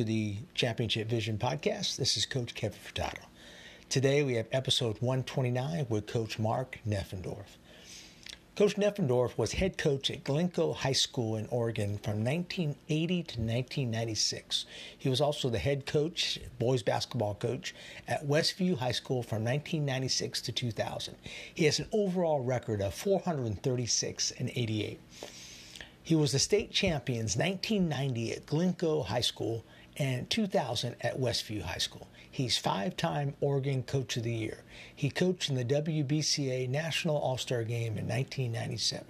to the Championship Vision podcast. This is Coach Kevin Furtado. Today we have episode 129 with Coach Mark Neffendorf. Coach Neffendorf was head coach at Glencoe High School in Oregon from 1980 to 1996. He was also the head coach, boys basketball coach, at Westview High School from 1996 to 2000. He has an overall record of 436 and 88. He was the state champions 1990 at Glencoe High School and 2000 at Westview High School. He's five-time Oregon Coach of the Year. He coached in the WBCA National All-Star Game in 1997.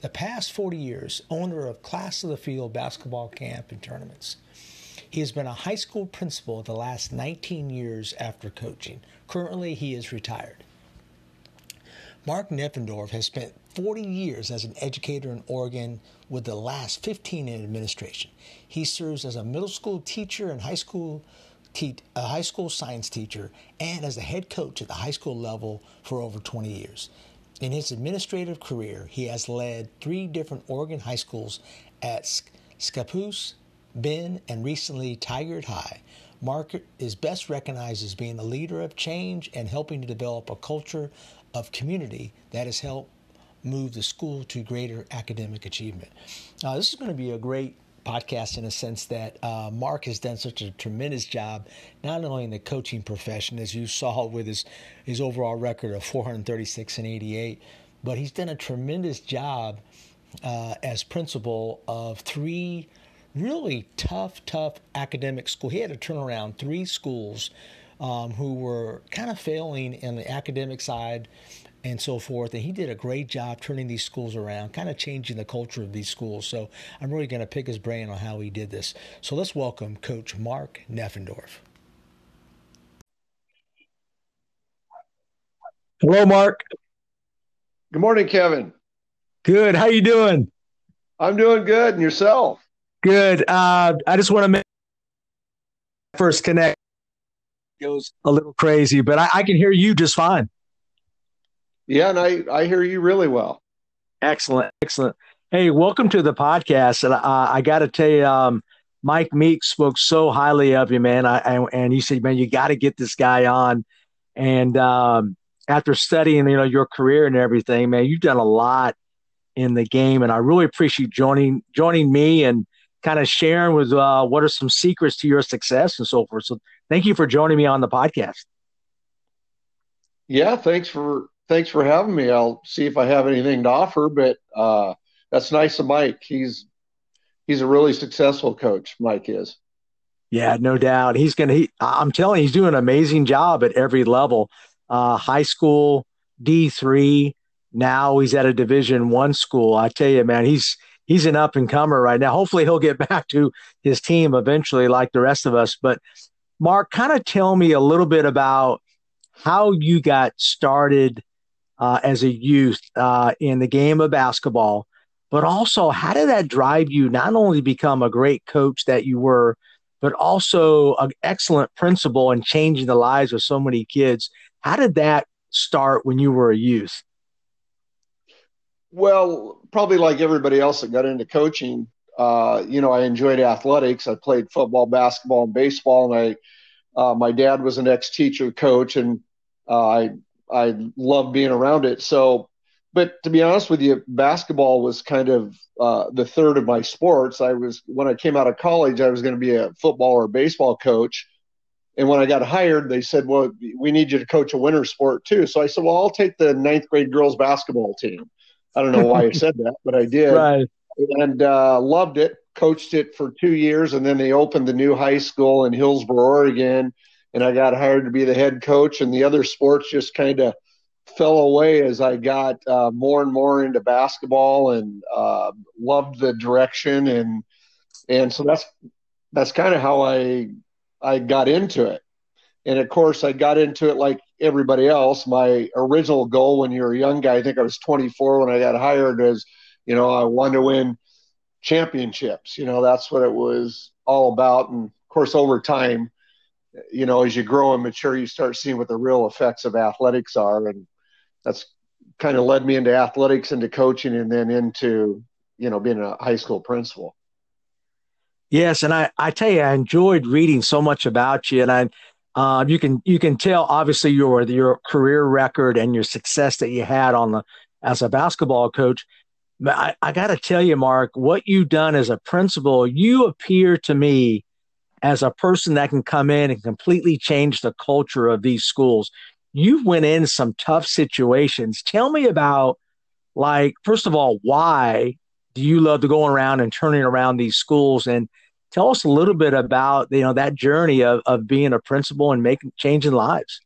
The past 40 years, owner of Class of the Field basketball camp and tournaments. He has been a high school principal the last 19 years after coaching. Currently, he is retired. Mark Neffendorf has spent 40 years as an educator in Oregon, with the last 15 in administration. He serves as a middle school teacher and high school te- a high school science teacher and as the head coach at the high school level for over 20 years. In his administrative career, he has led three different Oregon high schools at Scappoose, Bend, and recently Tigard High. Mark is best recognized as being a leader of change and helping to develop a culture of community that has helped move the school to greater academic achievement. Uh, this is going to be a great podcast in a sense that uh, Mark has done such a tremendous job, not only in the coaching profession, as you saw with his, his overall record of 436 and 88, but he's done a tremendous job uh, as principal of three really tough, tough academic schools. He had to turn around three schools um, who were kind of failing in the academic side and so forth. And he did a great job turning these schools around, kind of changing the culture of these schools. So I'm really going to pick his brain on how he did this. So let's welcome Coach Mark Neffendorf. Hello, Mark. Good morning, Kevin. Good. How you doing? I'm doing good. And yourself? Good. Uh, I just want to make first connect goes a little crazy, but I, I can hear you just fine. Yeah, and I, I hear you really well. Excellent, excellent. Hey, welcome to the podcast. And uh, I got to tell you, um, Mike Meek spoke so highly of you, man. I, I and he said, man, you got to get this guy on. And um, after studying, you know, your career and everything, man, you've done a lot in the game, and I really appreciate joining joining me and kind of sharing with uh, what are some secrets to your success and so forth. So, thank you for joining me on the podcast. Yeah, thanks for thanks for having me. I'll see if I have anything to offer, but uh, that's nice of Mike. He's he's a really successful coach. Mike is. Yeah, no doubt. He's gonna. He, I'm telling you, he's doing an amazing job at every level. Uh, high school, D three. Now he's at a Division One school. I tell you, man, he's he's an up and comer right now. Hopefully, he'll get back to his team eventually, like the rest of us. But Mark, kind of tell me a little bit about how you got started uh, as a youth uh, in the game of basketball, but also how did that drive you not only become a great coach that you were, but also an excellent principal and changing the lives of so many kids? How did that start when you were a youth? Well, probably like everybody else that got into coaching, uh, you know, I enjoyed athletics. I played football, basketball, and baseball, and I uh, my dad was an ex-teacher coach, and uh, I I love being around it. So, but to be honest with you, basketball was kind of uh, the third of my sports. I was when I came out of college, I was going to be a football or baseball coach. And when I got hired, they said, "Well, we need you to coach a winter sport too." So I said, "Well, I'll take the ninth grade girls basketball team." I don't know why I said that, but I did, right. and uh, loved it. Coached it for two years, and then they opened the new high school in Hillsboro, Oregon and I got hired to be the head coach, and the other sports just kind of fell away as I got uh, more and more into basketball and uh, loved the direction and and so that's that's kind of how I I got into it. And of course, I got into it like everybody else. My original goal when you're a young guy, I think I was 24 when I got hired, is you know I wanted to win championships. You know that's what it was all about. And of course, over time, you know, as you grow and mature, you start seeing what the real effects of athletics are, and that's kind of led me into athletics, into coaching, and then into you know being a high school principal. Yes, and I, I tell you, I enjoyed reading so much about you, and I, uh, you can you can tell obviously your your career record and your success that you had on the as a basketball coach. But I, I got to tell you, Mark, what you've done as a principal, you appear to me as a person that can come in and completely change the culture of these schools. You've went in some tough situations. Tell me about like first of all, why do you love to go around and turning around these schools and tell us a little bit about you know that journey of, of being a principal and making changing lives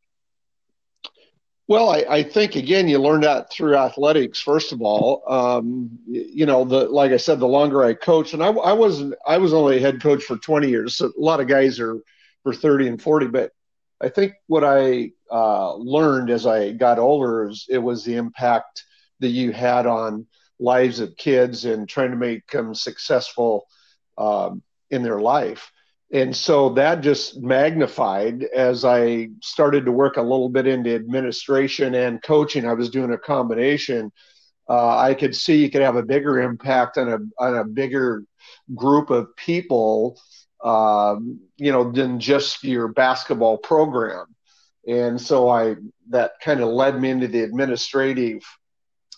well I, I think again you learn that through athletics first of all um, you know the like i said the longer i coached and i, I wasn't i was only a head coach for 20 years so a lot of guys are for 30 and 40 but i think what i uh, learned as i got older is it was the impact that you had on lives of kids and trying to make them successful um, in their life. And so that just magnified as I started to work a little bit into administration and coaching. I was doing a combination. Uh, I could see you could have a bigger impact on a on a bigger group of people, um, you know, than just your basketball program. And so I that kind of led me into the administrative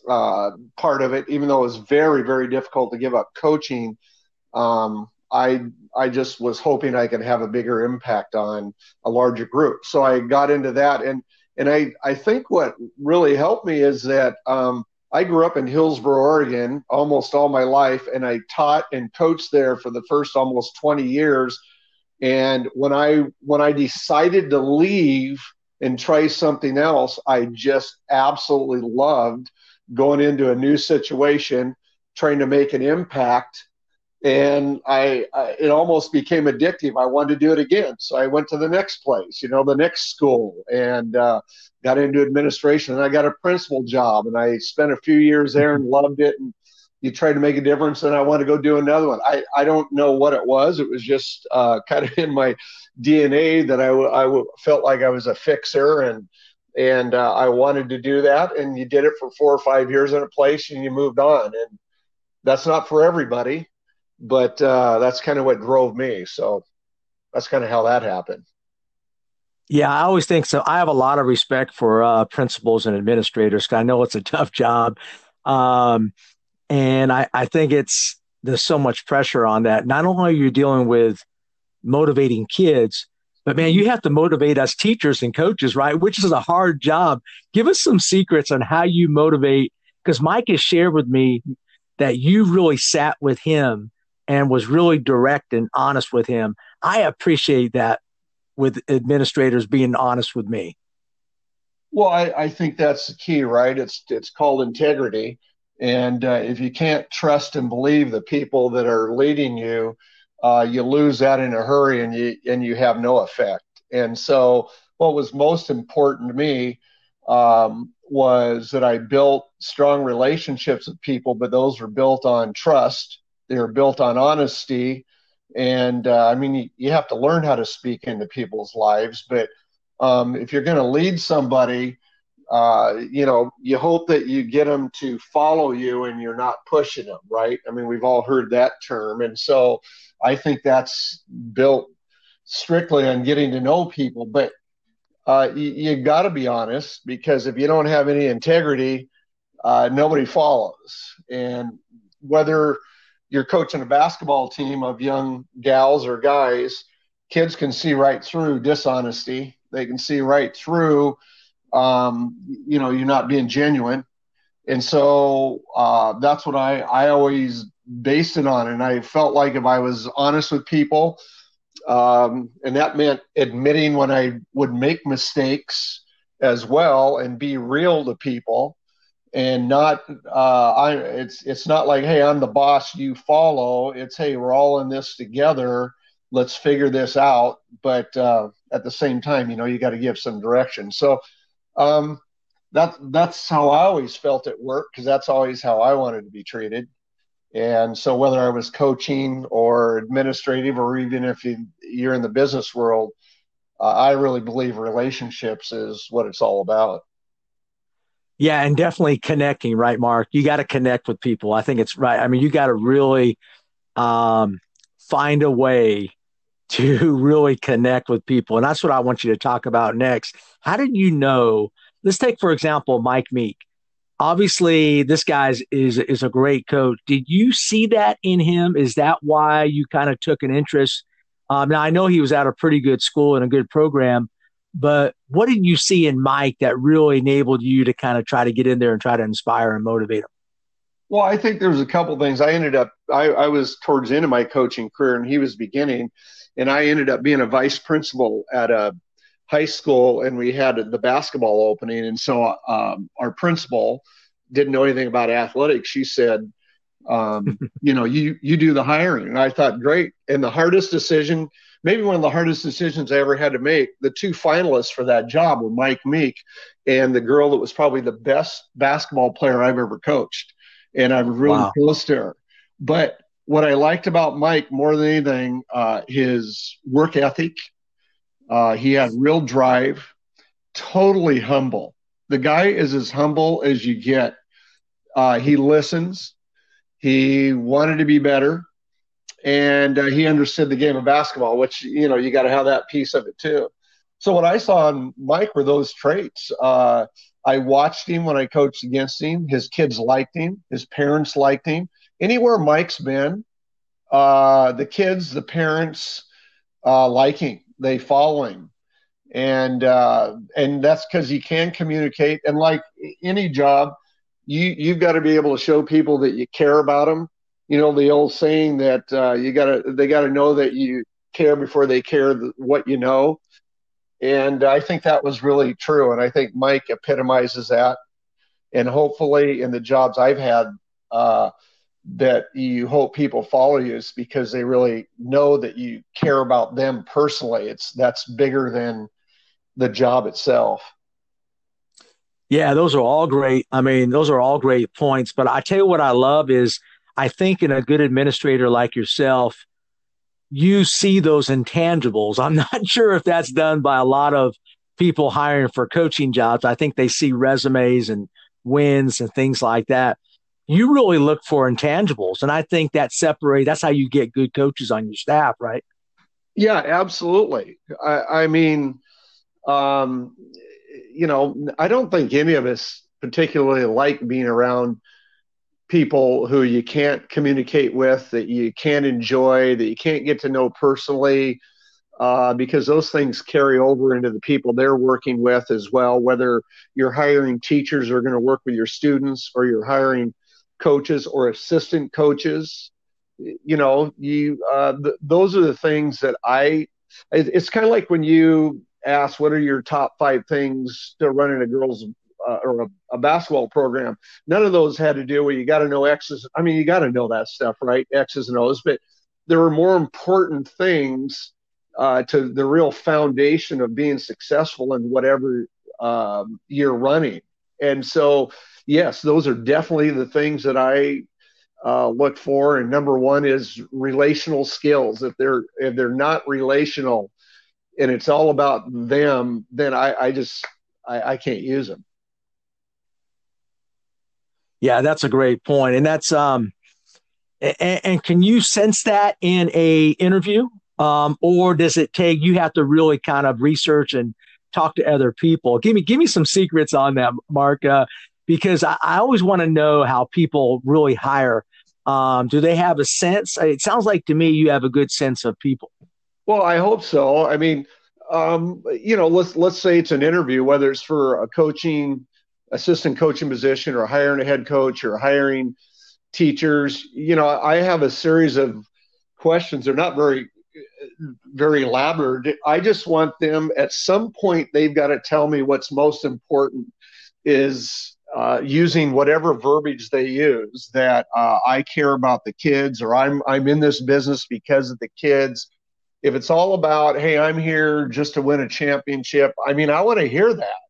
uh, part of it, even though it was very, very difficult to give up coaching. Um, I I just was hoping I could have a bigger impact on a larger group. So I got into that, and and I I think what really helped me is that um, I grew up in Hillsboro, Oregon, almost all my life, and I taught and coached there for the first almost 20 years. And when I when I decided to leave and try something else, I just absolutely loved going into a new situation, trying to make an impact. And I, I, it almost became addictive. I wanted to do it again. So I went to the next place, you know, the next school and uh, got into administration and I got a principal job and I spent a few years there and loved it. And you try to make a difference and I want to go do another one. I, I don't know what it was. It was just uh, kind of in my DNA that I, I felt like I was a fixer and, and uh, I wanted to do that. And you did it for four or five years in a place, and you moved on. And that's not for everybody, but uh, that's kind of what drove me. So that's kind of how that happened. Yeah, I always think so. I have a lot of respect for uh, principals and administrators because I know it's a tough job, um, and I, I think it's there's so much pressure on that. Not only are you dealing with motivating kids, but man, you have to motivate us teachers and coaches, right? Which is a hard job. Give us some secrets on how you motivate, because Mike has shared with me that you really sat with him and was really direct and honest with him. I appreciate that with administrators being honest with me. Well, I, I think that's the key, right? It's it's called integrity, and uh, if you can't trust and believe the people that are leading you, uh, you lose that in a hurry and you and you have no effect. And so, what was most important to me um, was that I built strong relationships with people, but those were built on trust. They were built on honesty, and uh, I mean, you, you, have to learn how to speak into people's lives. But um, if you're going to lead somebody, uh, you know, you hope that you get them to follow you and you're not pushing them, right? I mean, we've all heard that term, and so I think that's built strictly on getting to know people. But uh, you, you got to be honest because if you don't have any integrity, uh, nobody follows. And whether you're coaching a basketball team of young gals or guys, kids can see right through dishonesty. They can see right through, um, you know, you're not being genuine. And so uh, that's what I, I always based it on. And I felt like if I was honest with people, um, and that meant admitting when I would make mistakes as well and be real to people and not uh, I it's it's not like hey I'm the boss you follow. It's hey we're all in this together. Let's figure this out. But uh, at the same time you know you got to give some direction. So um, that that's how I always felt at work because that's always how I wanted to be treated. And so whether I was coaching or administrative or even if you, you're in the business world uh, I really believe relationships is what it's all about yeah, and definitely connecting, right, Mark? You got to connect with people. I think it's right. I mean, you got to really um, find a way to really connect with people. And that's what I want you to talk about next. How did you know? Let's take, for example, Mike Meek. Obviously, this guy is, is a great coach. Did you see that in him? Is that why you kind of took an interest? Um, now, I know he was at a pretty good school and a good program, but what did you see in Mike that really enabled you to kind of try to get in there and try to inspire and motivate him? Well, I think there was a couple things. I ended up, I, I was towards the end of my coaching career and he was beginning, and I ended up being a vice principal at a high school, and we had the basketball opening. And so um, our principal didn't know anything about athletics. She said, um, you know, you you do the hiring, and I thought, great. And the hardest decision maybe one of the hardest decisions I ever had to make. The two finalists for that job were Mike Meek and the girl that was probably the best basketball player I've ever coached. And I'm really wow. close to her. But what I liked about Mike more than anything, uh, his work ethic. Uh, he had real drive, totally humble. The guy is as humble as you get. Uh, he listens. He wanted to be better and uh, he understood the game of basketball, which you know you got to have that piece of it too. So what I saw in Mike were those traits. Uh, I watched him when I coached against him. His kids liked him. His parents liked him. Anywhere Mike's been, uh, the kids, the parents uh, like him. They follow him, and uh, and that's because he can communicate. And like any job, you you've got to be able to show people that you care about them you know the old saying that uh, you gotta they gotta know that you care before they care what you know. And i think that was really true and i think mike epitomizes that. And hopefully in the jobs i've had uh, that you hope people follow you is because they really know that you care about them personally. It's that's bigger than the job itself. Yeah those are all great i mean those are all great points but i tell you what i love is I think in a good administrator like yourself, you see those intangibles. I'm not sure if that's done by a lot of people hiring for coaching jobs. I think they see resumes and wins and things like that. You really look for intangibles. And I think that separate, that's how you get good coaches on your staff, right? Yeah, absolutely. I, I mean, um, you know, I don't think any of us particularly like being around people who you can't communicate with, that you can't enjoy, that you can't get to know personally, uh, because those things carry over into the people they're working with as well. Whether you're hiring teachers who are going to work with your students, or you're hiring coaches or assistant coaches, you know, you uh, th- those are the things that I. It's kind of like when you ask, "What are your top five things to running a girls' uh, or a, a, basketball program. None of those had to do with you got to know X's. I mean, you got to know that stuff, right? X's and O's. But there are more important things uh, to the real foundation of being successful in whatever um, you're running. And so, yes, those are definitely the things that I uh, look for. And number one is relational skills. If they're if they're not relational, and it's all about them, then I, I just I, I can't use them. Yeah, that's a great point, and that's um, and, and can you sense that in a interview, um, or does it take you have to really kind of research and talk to other people? Give me give me some secrets on that, Mark, uh, because I, I always want to know how people really hire. Um, do they have a sense? It sounds like to me you have a good sense of people. Well, I hope so. I mean, um, you know, let's let's say it's an interview, whether it's for a coaching assistant coaching position or hiring a head coach or hiring teachers, you know, I have a series of questions. They're not very very elaborate. I just want them at some point they've got to tell me what's most important is uh, using whatever verbiage they use that uh, I care about the kids or I'm I'm in this business because of the kids. If it's all about hey I'm here just to win a championship, I mean I want to hear that,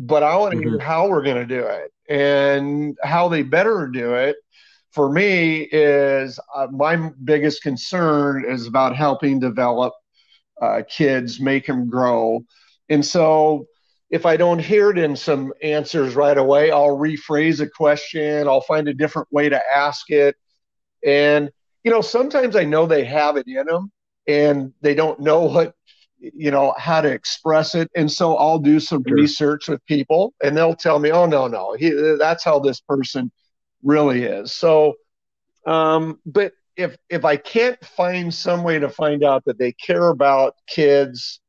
but I want to mm-hmm. hear how we're going to do it and how they better do it for me is uh, my biggest concern is about helping develop uh, kids, make them grow. And so if I don't hear it in some answers right away, I'll rephrase a question, I'll find a different way to ask it. And, you know, sometimes I know they have it in them and they don't know what, you know, how to express it. And so I'll do some sure. research with people and they'll tell me, oh, no, no, he, that's how this person really is. So, um, but if if I can't find some way to find out that they care about kids,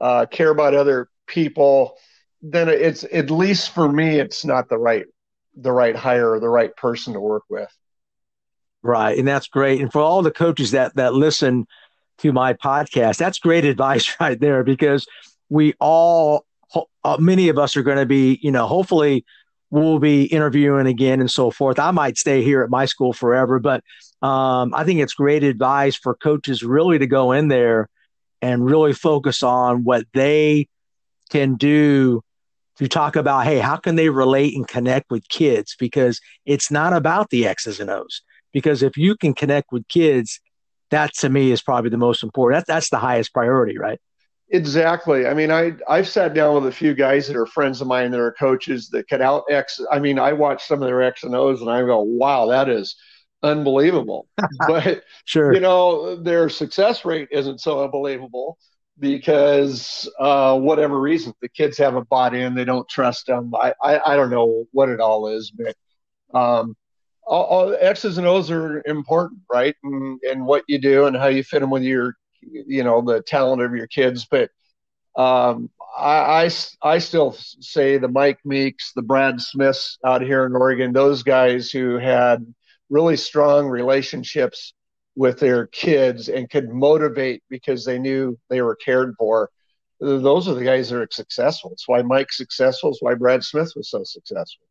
uh, care about other people, then it's at least for me, it's not the right the right hire or the right person to work with. Right, and that's great. And for all the coaches that that listen to my podcast, that's great advice right there because we all, uh, many of us are going to be, you know, hopefully we'll be interviewing again and so forth. I might stay here at my school forever, but um, I think it's great advice for coaches really to go in there and really focus on what they can do to talk about, hey, how can they relate and connect with kids? Because it's not about the X's and O's. Because if you can connect with kids, that to me is probably the most important. That, that's the highest priority, right? Exactly. I mean, I I've sat down with a few guys that are friends of mine that are coaches that can out X. I mean, I watch some of their X and O's and I go, wow, that is unbelievable. but sure, you know, their success rate isn't so unbelievable because uh, whatever reason the kids haven't bought in, they don't trust them. I I, I don't know what it all is, but um, all, all X's and O's are important, right? And, and what you do and how you fit them with your you know the talent of your kids, but um, I, I, I still say the Mike Meeks, the Brad Smiths out here in Oregon, those guys who had really strong relationships with their kids and could motivate because they knew they were cared for. Those are the guys that are successful. It's why Mike's successful. It's why Brad Smith was so successful.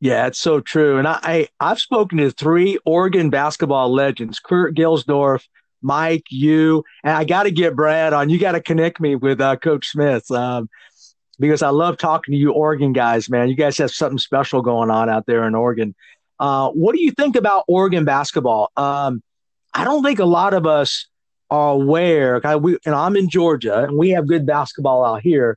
Yeah, it's so true. And I, I have spoken to three Oregon basketball legends: Kurt Gilsdorf, Mike, you, and I got to get Brad on. You got to connect me with uh, Coach Smith um, because I love talking to you Oregon guys, man. You guys have something special going on out there in Oregon. Uh, what do you think about Oregon basketball? Um, I don't think a lot of us are aware. We, and I'm in Georgia, and we have good basketball out here.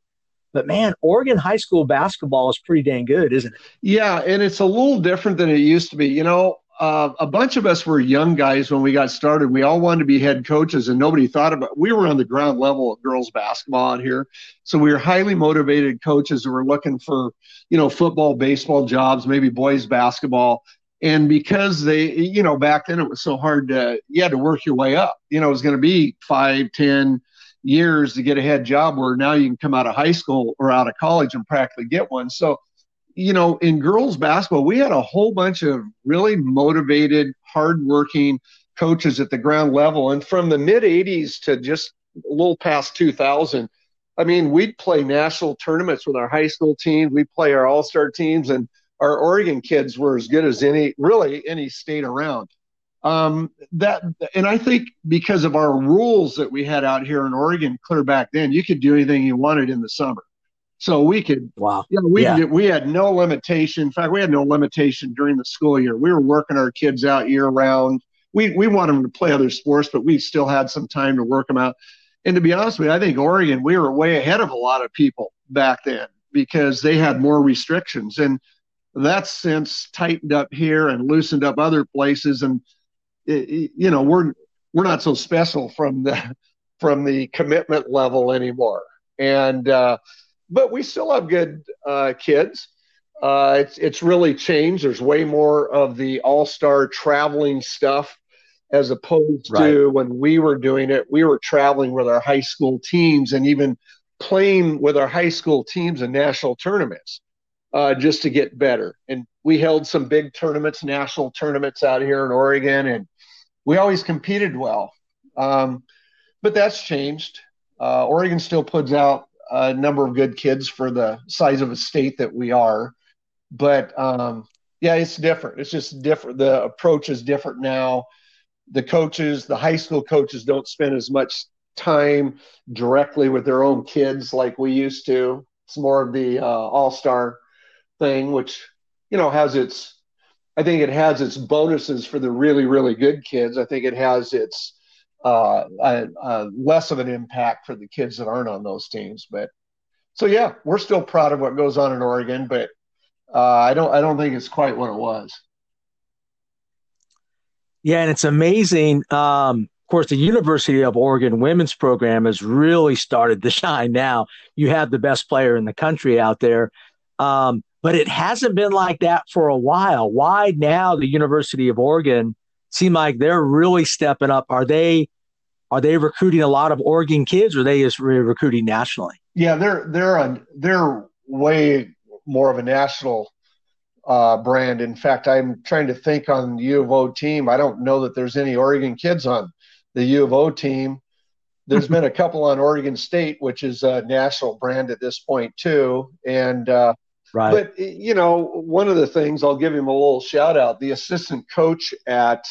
But man, Oregon high school basketball is pretty dang good, isn't it? Yeah, and it's a little different than it used to be. You know, uh, a bunch of us were young guys when we got started. We all wanted to be head coaches, and nobody thought about. We were on the ground level of girls basketball out here, so we were highly motivated coaches who were looking for, you know, football, baseball jobs, maybe boys basketball. And because they, you know, back then it was so hard to, you had to work your way up. You know, it was going to be five, ten years to get a head job. Where now you can come out of high school or out of college and practically get one. So you know, in girls basketball, we had a whole bunch of really motivated, hardworking coaches at the ground level. And from the mid 80s to just a little past 2000, I mean, we'd play national tournaments with our high school teams, we'd play our all star teams, and our Oregon kids were as good as any, really, any state around. Um, that and I think because of our rules that we had out here in Oregon clear back then, you could do anything you wanted in the summer. So we could, wow, you know, we yeah. we had no limitation. In fact, we had no limitation during the school year. We were working our kids out year round. We we want them to play other sports, but we still had some time to work them out. And to be honest with you, I think Oregon we were way ahead of a lot of people back then because they had more restrictions, and that's since tightened up here and loosened up other places. And it, you know, we're we're not so special from the from the commitment level anymore. And uh, but we still have good uh, kids. Uh, it's it's really changed. There's way more of the all star traveling stuff as opposed right. to when we were doing it. We were traveling with our high school teams and even playing with our high school teams in national tournaments uh, just to get better. And we held some big tournaments, national tournaments out here in Oregon, and we always competed well. Um, but that's changed. Uh, Oregon still puts out a number of good kids for the size of a state that we are, but um, yeah, it's different. It's just different. The approach is different now. The coaches, the high school coaches, don't spend as much time directly with their own kids like we used to. It's more of the uh, all star thing, which you know has its. I think it has its bonuses for the really really good kids. I think it has its uh, less of an impact for the kids that aren't on those teams. But so yeah, we're still proud of what goes on in Oregon, but uh, I don't I don't think it's quite what it was. Yeah, and it's amazing. Um, of course, the University of Oregon women's program has really started to shine now. You have the best player in the country out there. Um, but it hasn't been like that for a while. Why now the University of Oregon seem like they're really stepping up? Are they are they recruiting a lot of Oregon kids or are they just recruiting nationally? Yeah, they're they're a, they're way more of a national uh, brand. In fact, I'm trying to think on the U of O team. I don't know that there's any Oregon kids on the U of O team. There's been a couple on Oregon State, which is a national brand at this point too. And uh, right, but you know, one of the things I'll give him a little shout out. The assistant coach at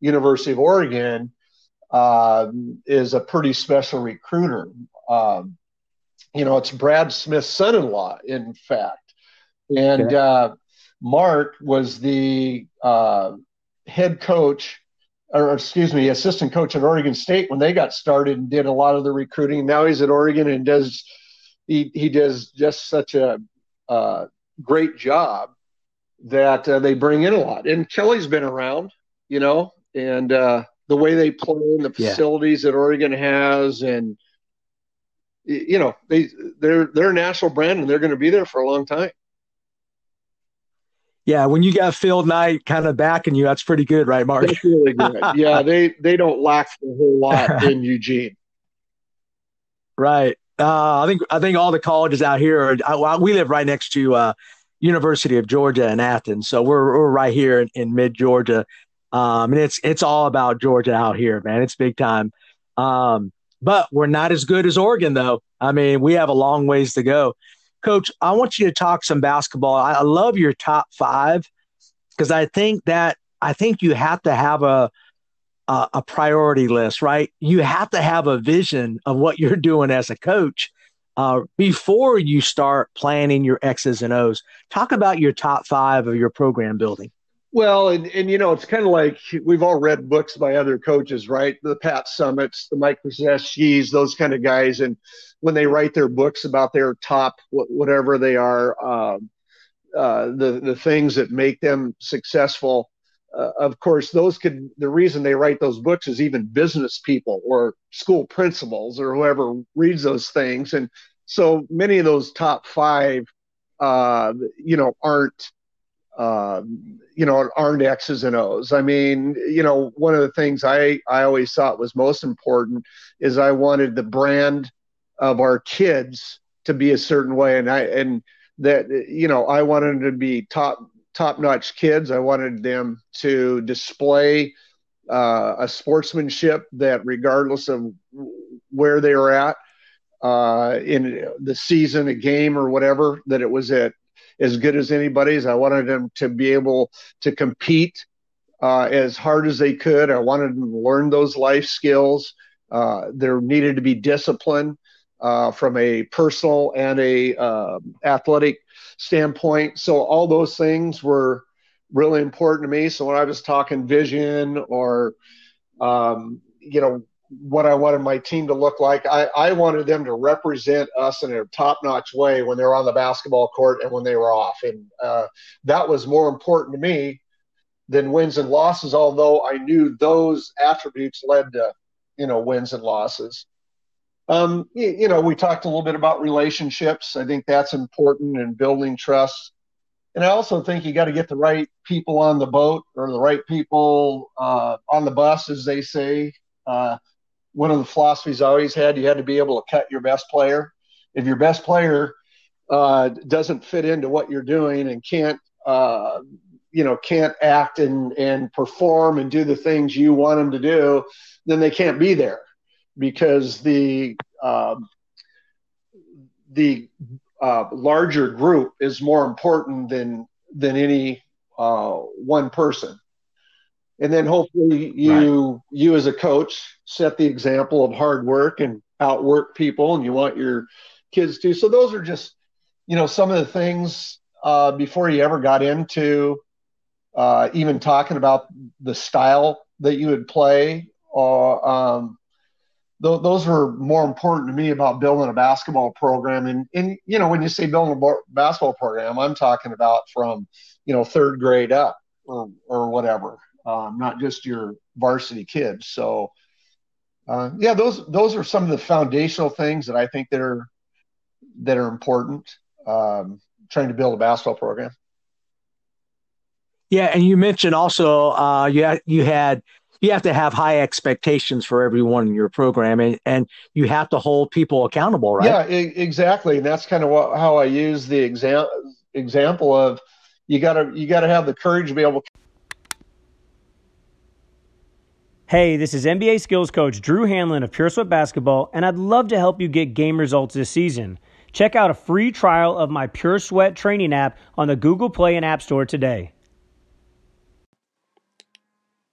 University of Oregon uh, is a pretty special recruiter. Um, you know, it's Brad Smith's son-in-law, in fact, and okay. uh, Mark was the uh, head coach or excuse me, assistant coach at Oregon State when they got started and did a lot of the recruiting. Now he's at Oregon and does he he does just such a uh, great job that uh, they bring in a lot. And Kelly's been around, you know, and uh, the way they play and the facilities yeah. that Oregon has, and you know, they they're they're a national brand and they're going to be there for a long time yeah, when you got Phil Knight kind of backing you, that's pretty good, right, Mark? That's really good. yeah, they they don't lack a whole lot in Eugene. Right. Uh, I think I think all the colleges out here. Are, we live right next to uh, University of Georgia in Athens, so we're we're right here in, in mid Georgia. Um, and it's it's all about Georgia out here, man. It's big time. Um, but we're not as good as Oregon, though. I mean, we have a long ways to go. Coach, I want you to talk some basketball. I, love your top five because I think that I think you have to have a, a a priority list, right? You have to have a vision of what you're doing as a coach uh, before you start planning your X's and O's. Talk about your top five of your program building. Well, and, and you know, it's kind of like we've all read books by other coaches, right? The Pat Summitts, the Mike Krzyzewskis, those kind of guys. And when they write their books about their top, whatever they are, uh, uh, the, the things that make them successful, uh, of course, those could, the reason they write those books is even business people or school principals or whoever reads those things. And so many of those top five, uh, you know, aren't, uh, you know, aren't X's and O's. I mean, you know, one of the things I, I always thought was most important is I wanted the brand of our kids to be a certain way. And I, and that, you know, I wanted to be top, top notch kids. I wanted them to display uh, a sportsmanship that regardless of where they were at, uh, in the season, a game or whatever, that it was at as good as anybody's. I wanted them to be able to compete uh, as hard as they could. I wanted them to learn those life skills. Uh, there needed to be discipline uh, from a personal and a um, athletic standpoint. So all those things were really important to me. So when I was talking vision or um, you know what I wanted my team to look like. I, I wanted them to represent us in a top notch way when they were on the basketball court and when they were off. And uh, that was more important to me than wins and losses, although I knew those attributes led to, you know, wins and losses. Um, you, you know, we talked a little bit about relationships. I think that's important in building trust. And I also think you got to get the right people on the boat or the right people uh, on the bus, as they say. Uh, one of the philosophies I always had, you had to be able to cut your best player. If your best player uh, doesn't fit into what you're doing and can't, uh, you know can't act and and perform and do the things you want them to do, then they can't be there because the uh, the uh, larger group is more important than than any uh, one person. And then hopefully you right. you as a coach set the example of hard work and outwork people, and you want your kids to. So those are just you know some of the things uh, before you ever got into uh, even talking about the style that you would play. Or um, th- those were more important to me about building a basketball program. And, and you know, when you say building a basketball program, I'm talking about from you know third grade up or or whatever, um, not just your varsity kids. So. Uh, yeah, those those are some of the foundational things that I think that are that are important. Um, trying to build a basketball program. Yeah, and you mentioned also uh, you had, you had you have to have high expectations for everyone in your program, and, and you have to hold people accountable, right? Yeah, I- exactly, and that's kind of what, how I use the exam- example of you got to you got to have the courage to be able. to Hey, this is NBA skills coach Drew Hanlen of Pure Sweat Basketball, and I'd love to help you get game results this season. Check out a free trial of my Pure Sweat training app on the Google Play and App Store today.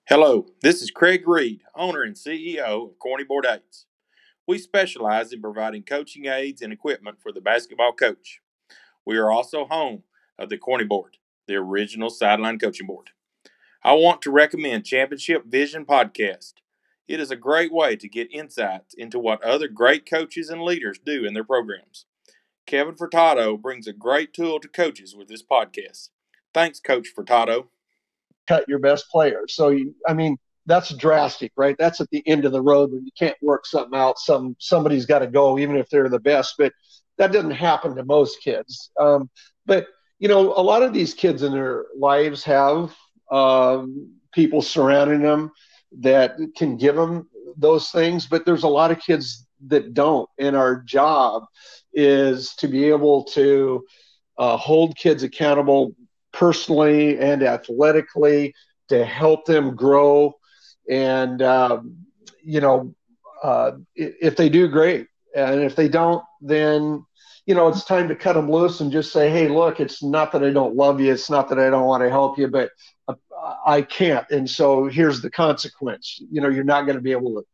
Hello, this is Craig Reed, owner and CEO of Corny Board Aids. We specialize in providing coaching aids and equipment for the basketball coach. We are also home of the Corny Board, the original sideline coaching board. I want to recommend Championship Vision Podcast. It is a great way to get insights into what other great coaches and leaders do in their programs. Kevin Furtado brings a great tool to coaches with this podcast. Thanks, Coach Furtado cut your best players. So you, I mean, that's drastic, right? That's at the end of the road when you can't work something out. Some somebody's got to go, even if they're the best. But that doesn't happen to most kids. Um, but you know, a lot of these kids in their lives have um, people surrounding them that can give them those things. But there's a lot of kids that don't. And our job is to be able to uh, hold kids accountable personally and athletically to help them grow. And, um, you know, uh, if they do, great. And if they don't, then, you know, it's time to cut them loose and just say, hey, look, it's not that I don't love you. It's not that I don't want to help you, but I can't. And so here's the consequence. You know, you're not going to be able to,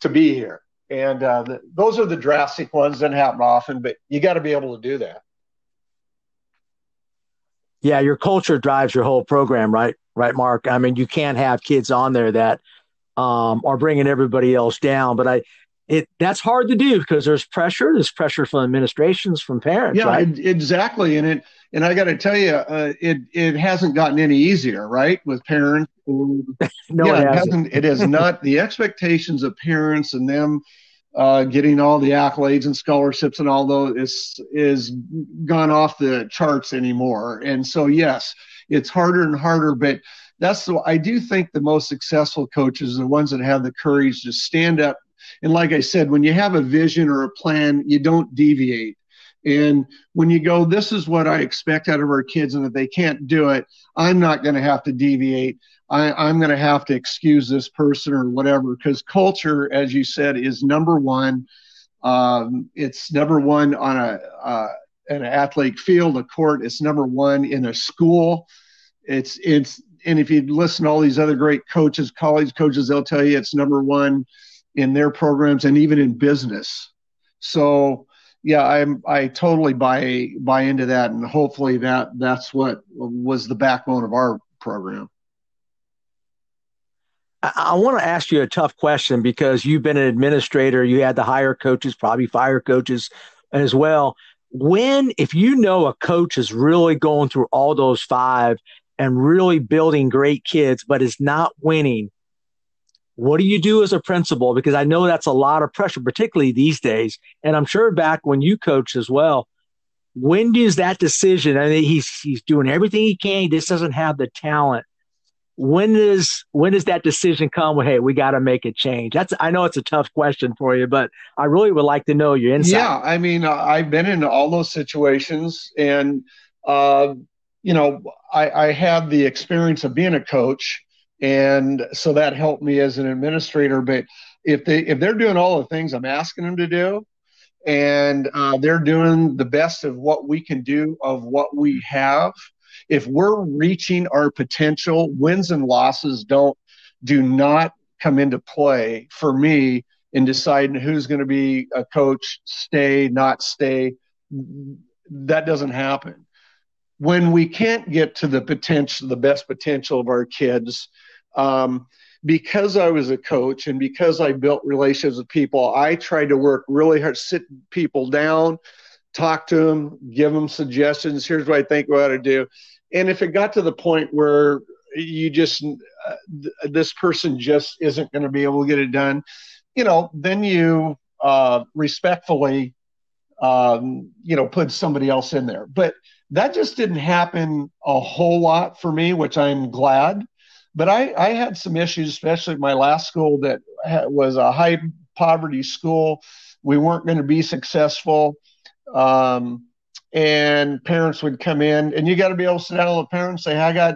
to be here. And uh, the, those are the drastic ones that happen often, but you got to be able to do that yeah, your culture drives your whole program, right? Right, Mark. I mean, you can't have kids on there that um, are bringing everybody else down. But I, it that's hard to do because there's pressure. There's pressure from administrations, from parents. Yeah, right? exactly. And it and I got to tell you, uh, it it hasn't gotten any easier, right? With parents. no, yeah, it hasn't. It, hasn't, it is not the expectations of parents and them uh, getting all the accolades and scholarships and all those is is gone off the charts anymore. And so yes, it's harder and harder, but that's the I do think the most successful coaches are the ones that have the courage to stand up. And like I said, when you have a vision or a plan, you don't deviate. And when you go, this is what I expect out of our kids, and if they can't do it, I'm not going to have to deviate. I, am going to have to excuse this person or whatever because culture, as you said, is number one. Um, it's number one on a uh, an athletic field, a court. It's number one in a school. It's it's and if you listen to all these other great coaches, college coaches, they'll tell you it's number one in their programs and even in business. So yeah, I'm I totally buy buy into that, and hopefully that that's what was the backbone of our program. I, want to ask you a tough question because you've been an administrator, you had to hire coaches, probably fire coaches as well. When, if you know a coach is really going through all those five and really building great kids, but is not winning, what do you do as a principal? Because I know that's a lot of pressure, particularly these days. And I'm sure back when you coached as well. When does that decision? I mean, he's he's doing everything he can. He just doesn't have the talent when does when does that decision come Well, hey we got to make a change that's i know it's a tough question for you but i really would like to know your insight yeah i mean i've been in all those situations and uh, you know I, I had the experience of being a coach, and so that helped me as an administrator. But if they if they're doing all the things I'm asking them to do, and uh, they're doing the best of what we can do of what we have, if we're reaching our potential, wins and losses don't do not come into play for me in deciding who's going to be a coach, stay, not stay. That doesn't happen. When we can't get to the potential, the best potential of our kids, um, because I was a coach and because I built relationships with people, I tried to work really hard, sit people down, talk to them, give them suggestions. Here's what I think we ought to do. And if it got to the point where you just uh, th- this person just isn't going to be able to get it done, you know, then you uh, respectfully, um, you know, put somebody else in there. But that just didn't happen a whole lot for me, which I'm glad. But I, I had some issues, especially my last school that was a high poverty school. We weren't going to be successful. Um, and parents would come in, and you got to be able to sit down with the parents and say, I got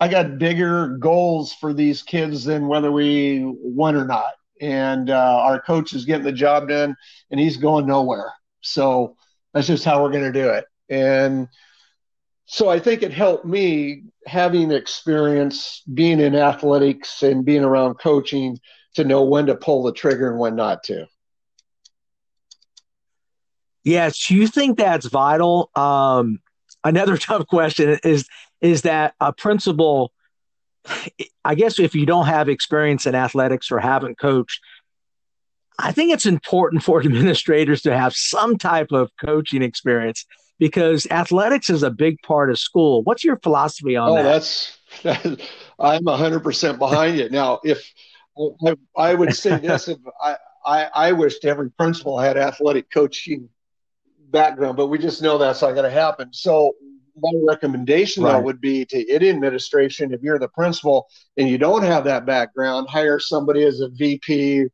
I got bigger goals for these kids than whether we won or not. And uh, our coach is getting the job done, and he's going nowhere. So that's just how we're going to do it. And so I think it helped me having experience being in athletics and being around coaching to know when to pull the trigger and when not to. Yes, you think that's vital? Um, another tough question is is that a principal I guess if you don't have experience in athletics or haven't coached, I think it's important for administrators to have some type of coaching experience because athletics is a big part of school. What's your philosophy on that? oh, that? that's, I'm 100% behind it. Now, if I, I would say this, if I, I, I wished every principal had athletic coaching background, but we just know that's not going to happen. So my recommendation right. though would be to any administration, if you're the principal and you don't have that background, hire somebody as a VP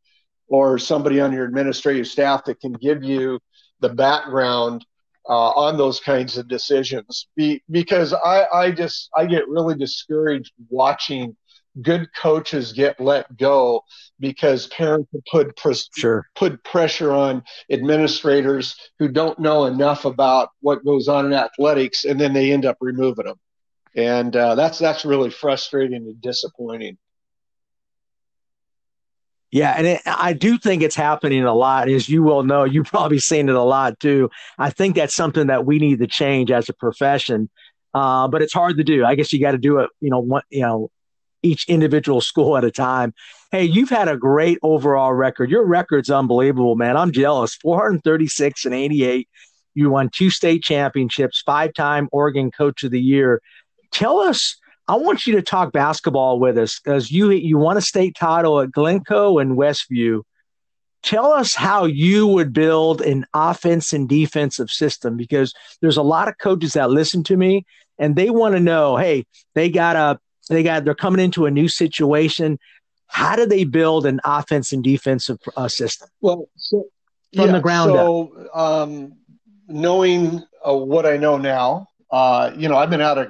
or somebody on your administrative staff that can give you the background uh, on those kinds of decisions. Be, because I, I just I get really discouraged watching good coaches get let go because parents put sure. put pressure on administrators who don't know enough about what goes on in athletics, and then they end up removing them, and uh, that's that's really frustrating and disappointing. Yeah, and it, I do think it's happening a lot. As you will know, you've probably seen it a lot too. I think that's something that we need to change as a profession, uh, but it's hard to do. I guess you got to do it, you know, one, you know, each individual school at a time. Hey, you've had a great overall record. Your record's unbelievable, man. I'm jealous. 436 and 88. You won two state championships, five time Oregon Coach of the Year. Tell us, I want you to talk basketball with us because you you won a state title at Glencoe and Westview. Tell us how you would build an offense and defensive system because there's a lot of coaches that listen to me and they want to know, hey, they got a they got they're coming into a new situation. How do they build an offense and defensive uh, system? Well, so, from yeah, the ground so, up. Um, knowing uh, what I know now, uh, you know, I've been out of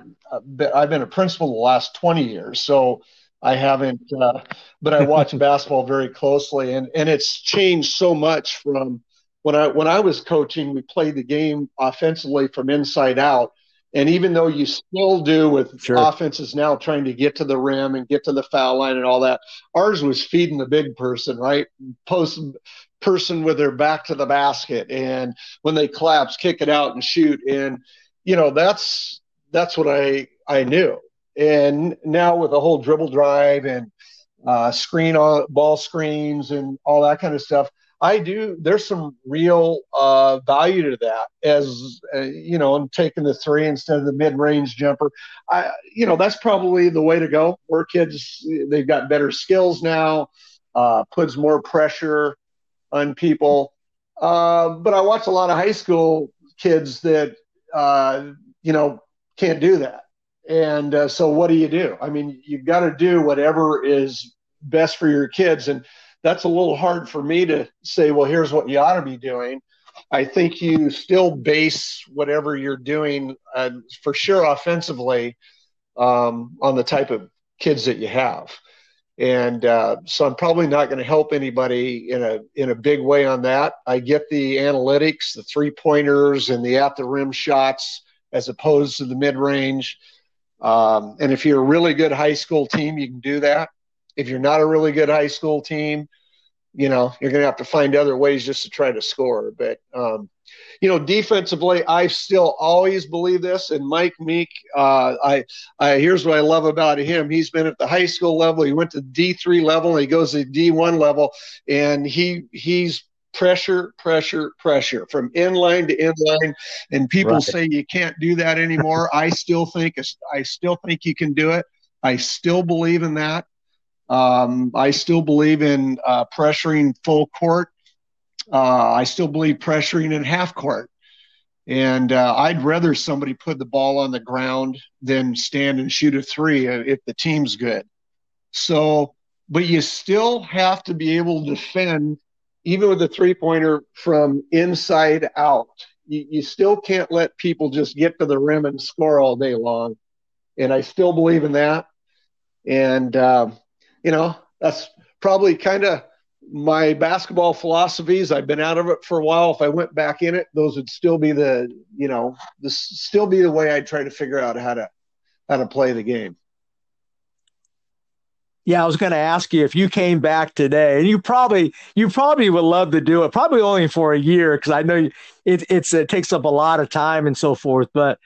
I've been a principal the last 20 years, so I haven't, uh, but I watch basketball very closely, and and it's changed so much from when I when I was coaching. We played the game offensively from inside out, and even though you still do with sure. offenses now trying to get to the rim and get to the foul line and all that, ours was feeding the big person, right? Post person with their back to the basket, and when they collapse, kick it out and shoot. And you know that's that's what I I knew. And now with the whole dribble drive and uh, screen all, ball screens and all that kind of stuff, I do. There's some real uh, value to that, as uh, you know, and taking the three instead of the mid-range jumper. I, you know, that's probably the way to go. Where kids they've got better skills now, uh, puts more pressure on people. Uh, but I watch a lot of high school kids that uh, you know can't do that. And uh, so, what do you do? I mean, you've got to do whatever is best for your kids and that's a little hard for me to say, well, here's what you ought to be doing. I think you still base whatever you're doing uh, for sure offensively um, on the type of kids that you have. And uh, so I'm probably not going to help anybody in a in a big way on that. I get the analytics, the three pointers, and the at the rim shots as opposed to the mid range. Um, and if you're a really good high school team, you can do that. If you're not a really good high school team, you know you're going to have to find other ways just to try to score. But um, you know, defensively, I still always believe this. And Mike Meek, uh, I, I here's what I love about him. He's been at the high school level. He went to D three level. And he goes to D one level, and he he's pressure, pressure, pressure from inline to inline. And people right. say you can't do that anymore. I still think I still think you can do it. I still believe in that. Um, I still believe in uh, pressuring full court. Uh, I still believe pressuring in half court. And uh, I'd rather somebody put the ball on the ground than stand and shoot a three if the team's good. So, but you still have to be able to defend even with a three pointer from inside out. You, you, still can't let people just get to the rim and score all day long. And I still believe in that. And, uh, you know, that's probably kind of my basketball philosophies. I've been out of it for a while. If I went back in it, those would still be the, you know, this still be the way I'd try to figure out how to, how to play the game. Yeah, I was going to ask you if you came back today, and you probably you probably would love to do it, probably only for a year because I know it it's it takes up a lot of time and so forth. But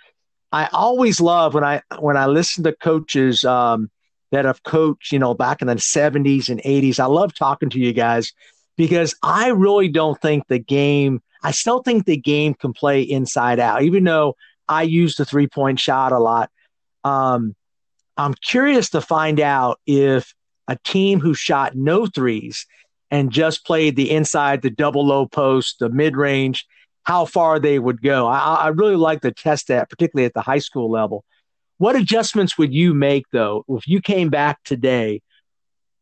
I always love when I when I listen to coaches um, that have coached, you know, back in the 70s and 80s. I love talking to you guys because I really don't think the game, I still think the game can play inside out, even though I use the three point shot a lot. Um, I'm curious to find out if a team who shot no threes and just played the inside, the double low post, the mid range, how far they would go. I, I really like to test that, particularly at the high school level. What adjustments would you make though if you came back today?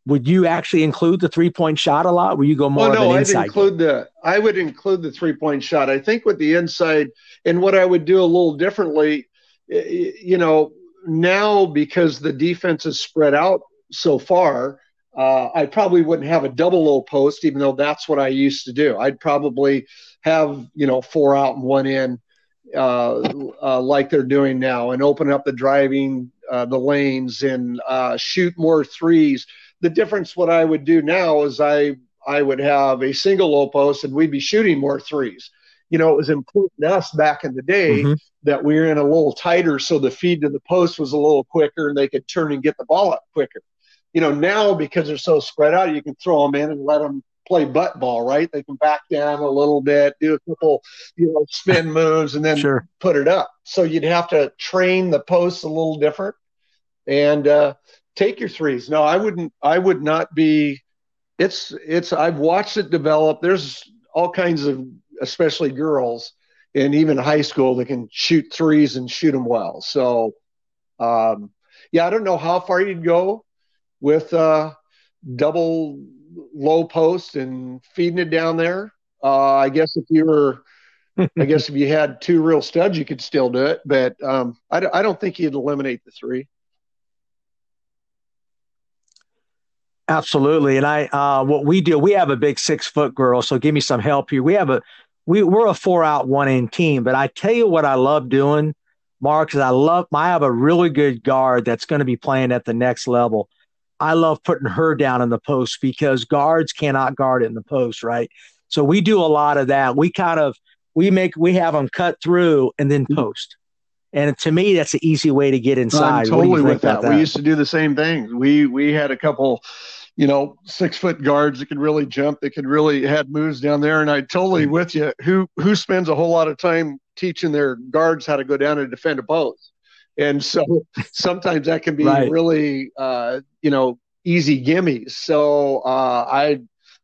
Would you actually include the three point shot a lot? Would you go more? Oh no, I'd include game? the I would include the three point shot. I think with the inside and what I would do a little differently, you know, now because the defense is spread out so far, uh, I probably wouldn't have a double low post, even though that's what I used to do. I'd probably have you know four out and one in like they're doing now and open up the driving uh, the lanes and uh, shoot more threes. The difference, what I would do now is I I would have a single low post and we'd be shooting more threes. You know, it was important to us back in the day mm-hmm. that we were in a little tighter, so the feed to the post was a little quicker and they could turn and get the ball up quicker. You know, now because they're so spread out, you can throw them in and let them play butt ball, right? They can back down a little bit, do a couple, you know, spin moves, and then sure. put it up. So you'd have to train the posts a little different and uh, take your threes. No, I wouldn't. I would not be. It's it's. I've watched it develop. There's all kinds of, especially girls, and even high school that can shoot threes and shoot them well. So, um, yeah, I don't know how far you'd go with uh, double low post and feeding it down there. Uh, I guess if you were, I guess if you had two real studs, you could still do it. But um, I, d- I don't think you'd eliminate the three. Absolutely, and I uh, what we do, we have a big six foot girl. So give me some help here. We have a we we're a four out one in team. But I tell you what, I love doing, Mark, is I love I have a really good guard that's going to be playing at the next level. I love putting her down in the post because guards cannot guard in the post, right? So we do a lot of that. We kind of we make we have them cut through and then post. And to me, that's an easy way to get inside. I'm totally with that. that. We used to do the same thing. We we had a couple, you know, six foot guards that could really jump, that could really had moves down there. And I totally mm-hmm. with you. Who who spends a whole lot of time teaching their guards how to go down and defend a post? And so sometimes that can be right. really uh, you know easy gimmies. So uh, I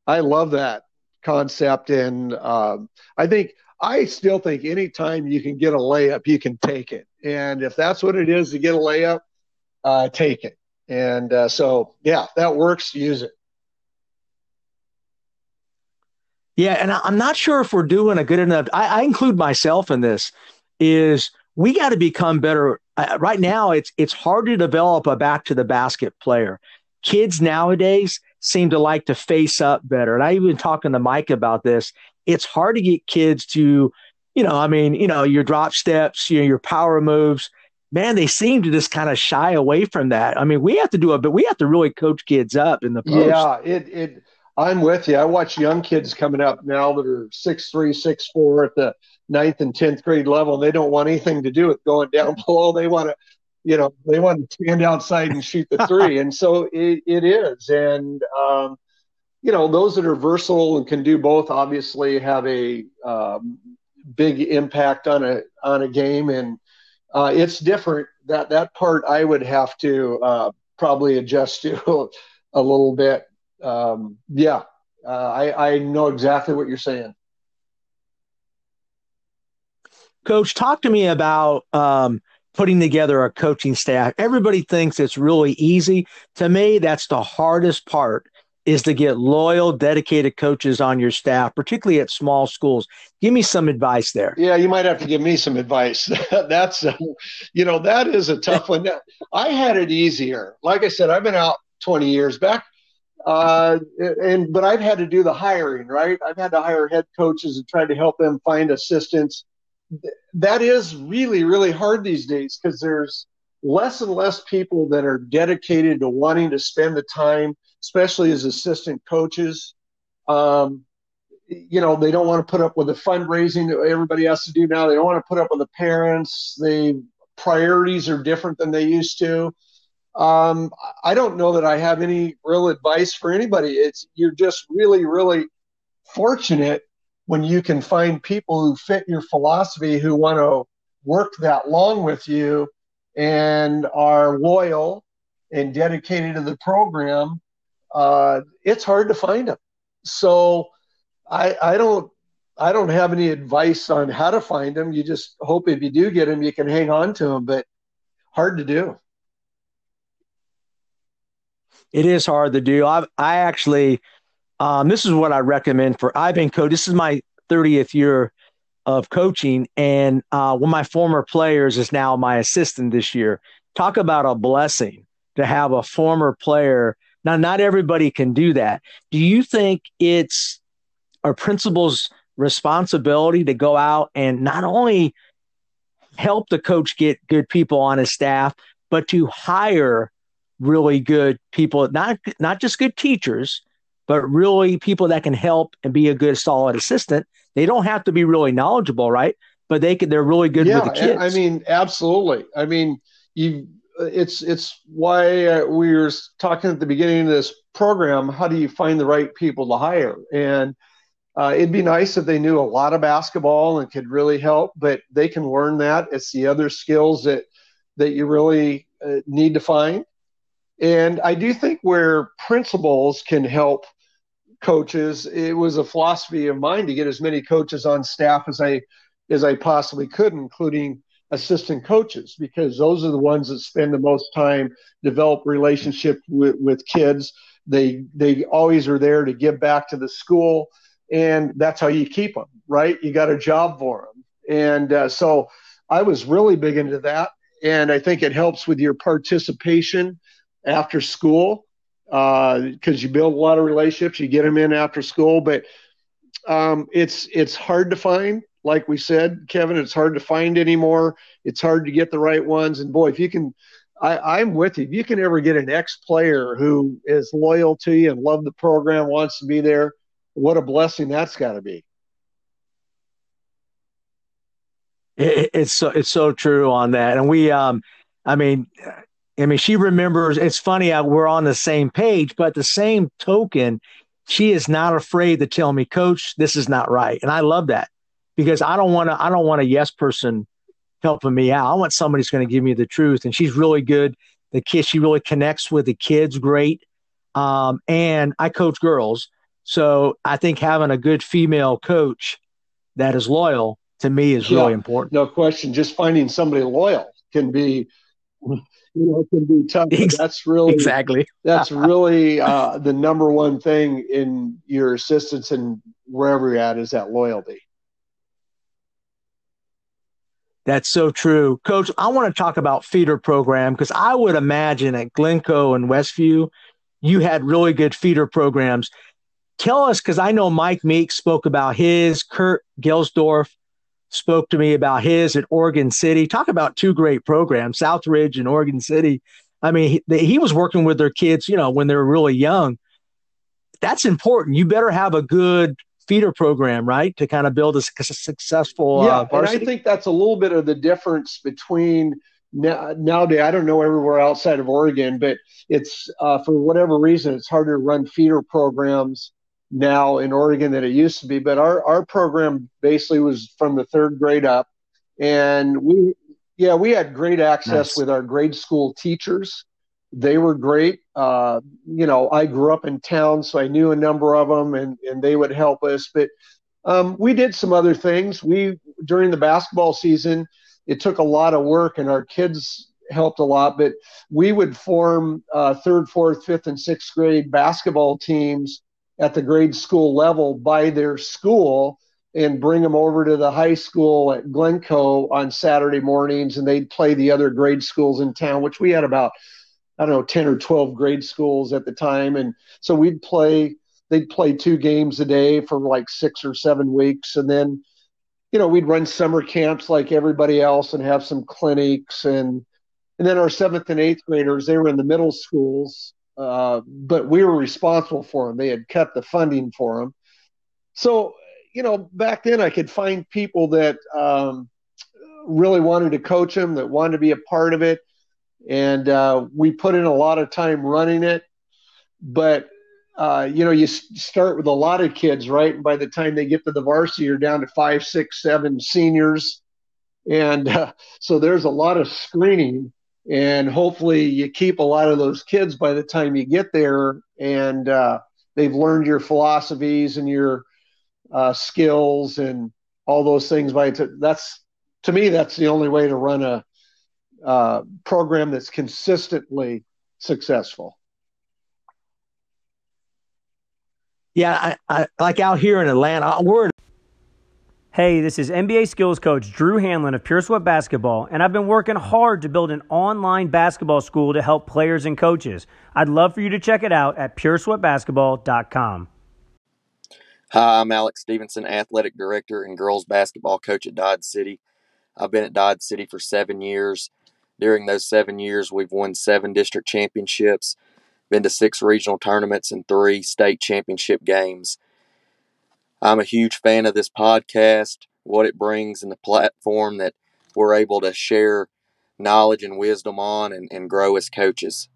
I love that concept, and um, I think I still think anytime you can get a layup, you can take it, and if that's what it is to get a layup, uh, take it. And uh, so yeah, that works. Use it. Yeah, and I'm not sure if we're doing a good enough. I, I include myself in this. Is we got to become better. Uh, right now, it's it's hard to develop a back to the basket player. Kids nowadays seem to like to face up better. And I even talking to Mike about this. It's hard to get kids to, you know, I mean, you know, your drop steps, you know, your power moves. Man, they seem to just kind of shy away from that. I mean, we have to do a but we have to really coach kids up in the post. Yeah, it it I'm with you. I watch young kids coming up now that are six three, six four at the ninth and tenth grade level. And they don't want anything to do with going down below. They want to you know, they want to stand outside and shoot the three. and so it, it is. And, um, you know, those that are versatile and can do both obviously have a um, big impact on a on a game, and uh, it's different. That that part I would have to uh, probably adjust to a little bit. Um, yeah, uh, I I know exactly what you're saying. Coach, talk to me about um, putting together a coaching staff. Everybody thinks it's really easy. To me, that's the hardest part is to get loyal, dedicated coaches on your staff, particularly at small schools. Give me some advice there. Yeah, you might have to give me some advice. That's, uh, you know, that is a tough one. I had it easier. Like I said, I've been out 20 years back. Uh, and but I've had to do the hiring, right? I've had to hire head coaches and try to help them find assistants. That is really really hard these days because there's less and less people that are dedicated to wanting to spend the time especially as assistant coaches. Um, you know they don't want to put up with the fundraising that everybody has to do now. They don't want to put up with the parents. The priorities are different than they used to um, i don't know that i have any real advice for anybody it's you're just really really fortunate when you can find people who fit your philosophy who want to work that long with you and are loyal and dedicated to the program, uh, it's hard to find them. So I, I don't I don't have any advice on how to find them. You just hope if you do get them, you can hang on to them, but hard to do. It is hard to do. I I actually um, this is what I recommend for I've been coach. This is my 30th year of coaching, and uh, one of my former players is now my assistant this year. Talk about a blessing to have a former player. Now, not everybody can do that. Do you think it's our principal's responsibility to go out and not only help the coach get good people on his staff, but to hire really good people, not not just good teachers, but really people that can help and be a good solid assistant. They don't have to be really knowledgeable, right? But they can. They're really good yeah, with the kids. I mean, absolutely. I mean, you. It's it's why uh, we were talking at the beginning of this program. How do you find the right people to hire? And uh, it'd be nice if they knew a lot of basketball and could really help, but they can learn that. It's the other skills that that you really uh, need to find. And I do think where principals can help coaches, it was a philosophy of mine to get as many coaches on staff as I as I possibly could, including assistant coaches, because those are the ones that spend the most time develop relationship with, with kids. They they always are there to give back to the school, and that's how you keep them, right? You got a job for them, and uh, so I was really big into that, and I think it helps with your participation after school because uh, you build a lot of relationships. You get them in after school, but um, it's it's hard to find. Like we said, Kevin, it's hard to find anymore. It's hard to get the right ones. And boy, if you can, I, I'm with you. If you can ever get an ex-player who is loyal to you and love the program, wants to be there, what a blessing that's got to be. it's so it's so true on that, and we, um, I mean, I mean, she remembers. It's funny, we're on the same page, but the same token, she is not afraid to tell me, Coach, this is not right, and I love that because I don't want to. I don't want a yes person helping me out. I want somebody who's going to give me the truth, and she's really good. The kid, she really connects with the kids great, um, and I coach girls, so I think having a good female coach that is loyal to me is yeah, really important. No question. Just finding somebody loyal can be you know, can be tough. that's really exactly that's really uh, the number one thing in your assistance and wherever you're at is that loyalty. That's so true. Coach, I want to talk about feeder program because I would imagine at Glencoe and Westview, you had really good feeder programs. Tell us, because I know Mike Meek spoke about his, Kurt Gelsdorf spoke to me about his at Oregon City. Talk about two great programs, Southridge and Oregon City. I mean, he, he was working with their kids, you know, when they were really young. That's important. You better have a good feeder program, right, to kind of build a, successful. Yeah, uh, and I think that's a little bit of the difference between now, nowadays. I don't know everywhere outside of Oregon, but it's uh, for whatever reason it's harder to run feeder programs now in Oregon than it used to be. But our our program basically was from the third grade up, and we yeah we had great access nice. with our grade school teachers they were great. Uh, you know, I grew up in town, so I knew a number of them, and and they would help us. But um, we did some other things. We during the basketball season, it took a lot of work, and our kids helped a lot. But we would form uh, third, fourth, fifth, and sixth grade basketball teams at the grade school level by their school and bring them over to the high school at Glencoe on Saturday mornings, and they'd play the other grade schools in town, which we had about I don't know, 10 or 12 grade schools at the time. And so we'd play, they'd play two games a day for like six or seven weeks. And then, you know, we'd run summer camps like everybody else and have some clinics. And, and then our seventh and eighth graders, they were in the middle schools, uh, but we were responsible for them. They had cut the funding for them. So, you know, back then I could find people that um, really wanted to coach them, that wanted to be a part of it and uh, we put in a lot of time running it. But uh, you know, you start with a lot of kids, right? And by the time they get to the varsity, you're down to five, six, seven seniors, and uh, so there's a lot of screening. And hopefully, you keep a lot of those kids by the time you get there, and uh, they've learned your philosophies and your uh, skills and all those things. By t- that's to me, that's the only way to run a uh, program that's consistently successful. Yeah, I, I, like out here in Atlanta, we're. Hey, this is NBA skills coach Drew Hanlen of Pure Sweat Basketball, and I've been working hard to build an online basketball school to help players and coaches. I'd love for you to check it out at puresweatbasketball.com. Hi, I'm Alex Stevenson, athletic director and girls basketball coach at Dodge City. I've been at Dodge City for seven years during those seven years, we've won seven district championships, been to six regional tournaments, and three state championship games. I'm a huge fan of this podcast, what it brings, and the platform that we're able to share knowledge and wisdom on and, and grow as coaches.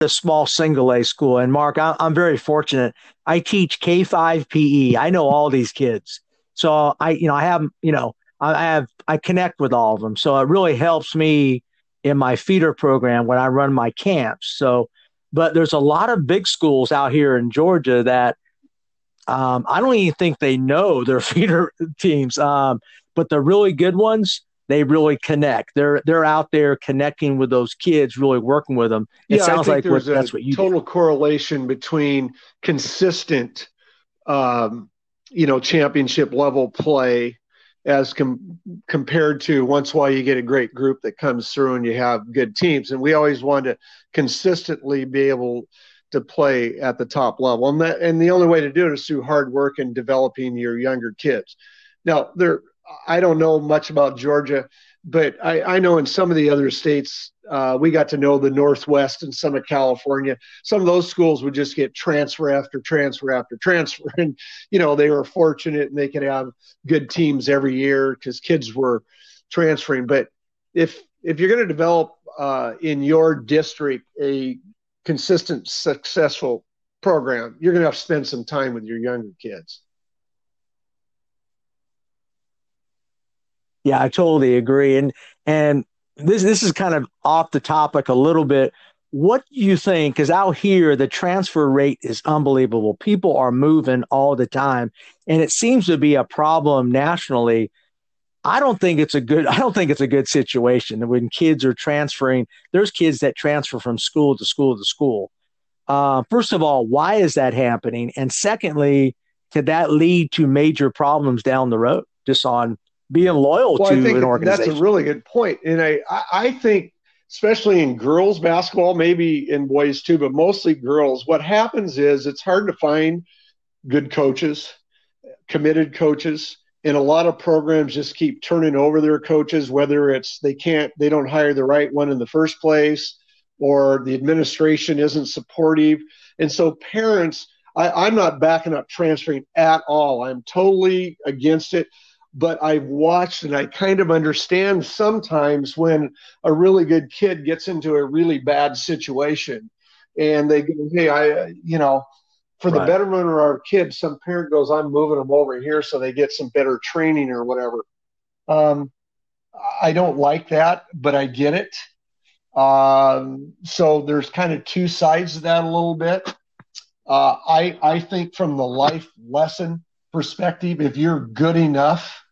A small single A school. And Mark, I'm very fortunate. I teach K5 PE. I know all these kids. So I, you know, I have, you know, I have, I connect with all of them. So it really helps me in my feeder program when I run my camps. So, but there's a lot of big schools out here in Georgia that um, I don't even think they know their feeder teams. Um, but the really good ones, they really connect. They're they're out there connecting with those kids, really working with them. It yeah, sounds like what, that's what you total do. correlation between consistent, um, you know, championship level play as com- compared to once while you get a great group that comes through and you have good teams. And we always want to consistently be able to play at the top level. And that, and the only way to do it is through hard work and developing your younger kids. Now, there, I don't know much about Georgia, but I, I know in some of the other states, uh, we got to know the Northwest and some of California. Some of those schools would just get transfer after transfer after transfer, and you know they were fortunate and they could have good teams every year because kids were transferring. But if if you're going to develop uh, in your district a consistent, successful program, you're going to have to spend some time with your younger kids. Yeah, I totally agree. And and this this is kind of off the topic a little bit. What do you think? Because out here, the transfer rate is unbelievable. People are moving all the time, and it seems to be a problem nationally. I don't think it's a good. I don't think it's a good situation when kids are transferring. There's kids that transfer from school to school to school. Uh, first of all, why is that happening? And secondly, could that lead to major problems down the road, just on being loyal well, to I think an organization. That's a really good point, and I I think especially in girls basketball, maybe in boys too, but mostly girls. What happens is it's hard to find good coaches, committed coaches, and a lot of programs just keep turning over their coaches, whether it's they can't, they don't hire the right one in the first place, or the administration isn't supportive. And so parents, I, I'm not backing up transferring at all. I'm totally against it but I've watched and I kind of understand sometimes when a really good kid gets into a really bad situation and they go, hey, I, you know, for the right. betterment of our kids, some parent goes, I'm moving them over here so they get some better training or whatever. Um, I don't like that, but I get it. Um, so there's kind of two sides to that a little bit. Uh, I I think from the life lesson perspective, if you're good enough,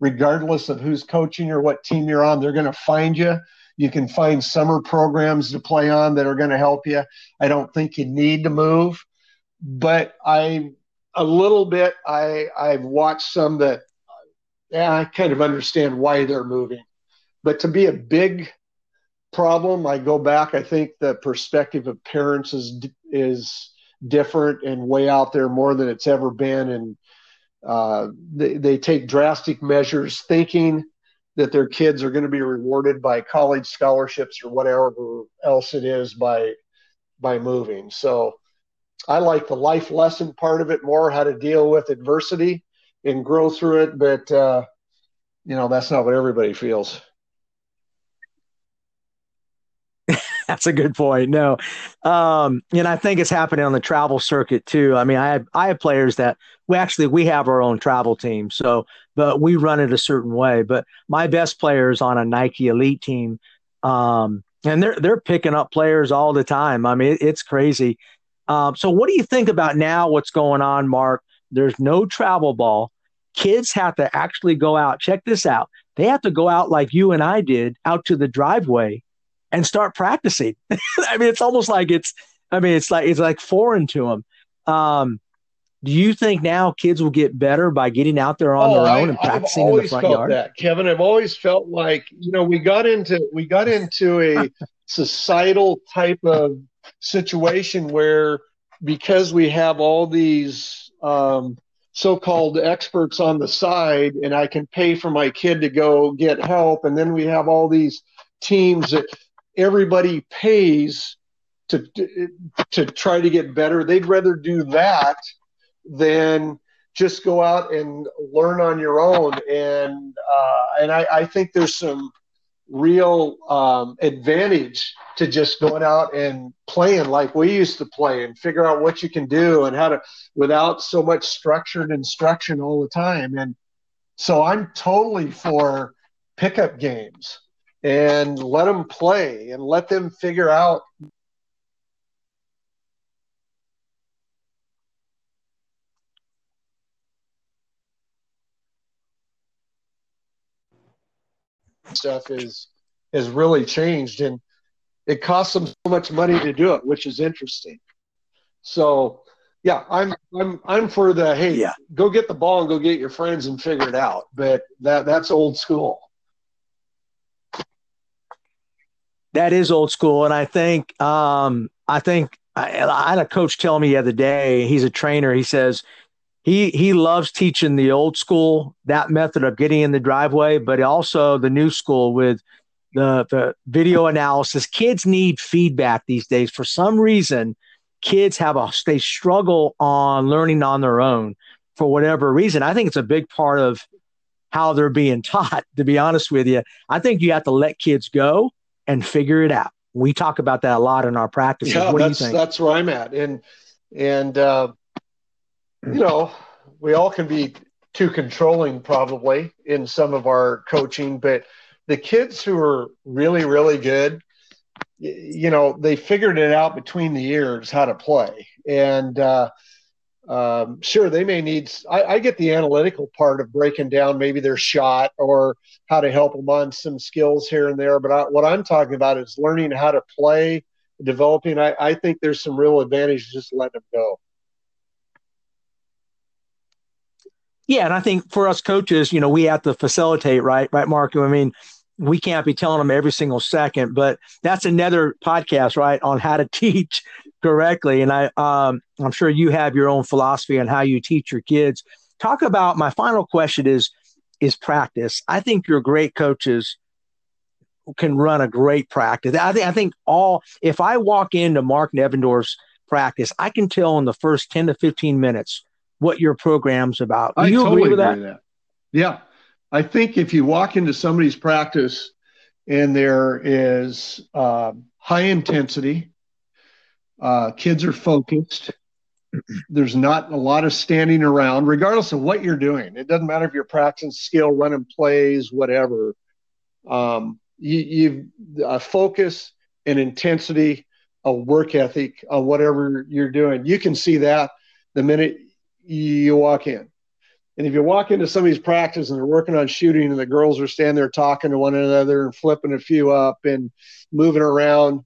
regardless of who's coaching or what team you're on, they're going to find you. You can find summer programs to play on that are going to help you. I don't think you need to move, but I a little bit I I've watched some that yeah, I kind of understand why they're moving. But to be a big problem, I go back. I think the perspective of parents is is different and way out there more than it's ever been, and uh, they, they take drastic measures thinking that their kids are going to be rewarded by college scholarships or whatever else it is by by moving. So I like the life lesson part of it more, how to deal with adversity and grow through it. But uh, you know, that's not what everybody feels. That's a good point. No, um, and I think it's happening on the travel circuit too. I mean, I have I have players that we actually we have our own travel team, so but we run it a certain way. But my best players on a Nike Elite team, um, and they're they're picking up players all the time. I mean, it, it's crazy. Um, so, what do you think about now? What's going on, Mark? There's no travel ball. Kids have to actually go out. Check this out. They have to go out like you and I did out to the driveway and start practicing. I mean, it's almost like it's, I mean, it's like, it's like foreign to them. Um, do you think now kids will get better by getting out there on oh, their own and practicing in the front yard? That, Kevin, I've always felt like, you know, we got into, we got into a societal type of situation where because we have all these, um, so-called experts on the side and I can pay for my kid to go get help. And then we have all these teams that everybody pays to to try to get better. They'd rather do that than just go out and learn on your own. And uh, and I, I, think there's some real um, advantage to just going out and playing like we used to play and figure out what you can do and how to without so much structured instruction all the time. And so I'm totally for pickup games and let them play and let them figure out stuff is has really changed and it costs them so much money to do it which is interesting so yeah i'm i'm i'm for the hey yeah. go get the ball and go get your friends and figure it out but that that's old school that is old school, and I think um, I think I, I had a coach tell me the other day. He's a trainer. He says he he loves teaching the old school that method of getting in the driveway, but also the new school with the the video analysis. Kids need feedback these days. For some reason, kids have a they struggle on learning on their own for whatever reason. I think it's a big part of how they're being taught. To be honest with you, I think you have to let kids go and figure it out. We talk about that a lot in our practices. Yeah, what that's, do you think? That's where I'm at. And, and, uh, you know, we all can be too controlling probably in some of our coaching, but the kids who are really, really good, you know, they figured it out between the years how to play. And, uh, um, sure, they may need. I, I, get the analytical part of breaking down maybe their shot or how to help them on some skills here and there. But I, what I'm talking about is learning how to play, developing. I, I think there's some real advantage just letting them go. Yeah, and I think for us coaches, you know, we have to facilitate, right? Right, Mark. I mean, we can't be telling them every single second, but that's another podcast, right, on how to teach correctly. And I, um, I'm sure you have your own philosophy on how you teach your kids. Talk about my final question is is practice. I think your great coaches can run a great practice. I think I think all if I walk into Mark Nevendorf's practice, I can tell in the first 10 to 15 minutes what your program's about. Do I you totally agree with that? agree that? Yeah. I think if you walk into somebody's practice and there is uh, high intensity, uh, kids are focused, there's not a lot of standing around, regardless of what you're doing. It doesn't matter if you're practicing skill, running plays, whatever. Um, you, you uh, focus and intensity, a work ethic on whatever you're doing. You can see that the minute you walk in. And if you walk into somebody's practice and they're working on shooting and the girls are standing there talking to one another and flipping a few up and moving around,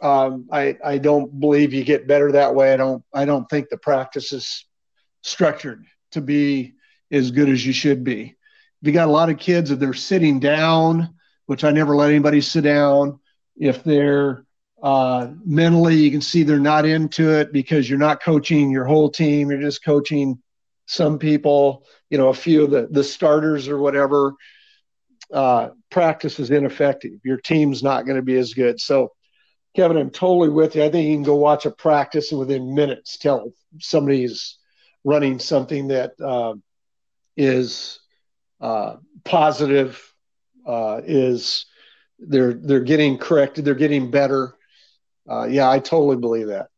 um, I, I don't believe you get better that way. I don't I don't think the practice is structured to be as good as you should be. If you got a lot of kids that they're sitting down, which I never let anybody sit down. If they're uh, mentally, you can see they're not into it because you're not coaching your whole team. You're just coaching some people, you know, a few of the, the starters or whatever. Uh, practice is ineffective. Your team's not going to be as good. So, Kevin, I'm totally with you. I think you can go watch a practice and within minutes tell somebody's running something that uh, is uh, positive, uh, is they're they're getting corrected, they're getting better. Uh, yeah, I totally believe that.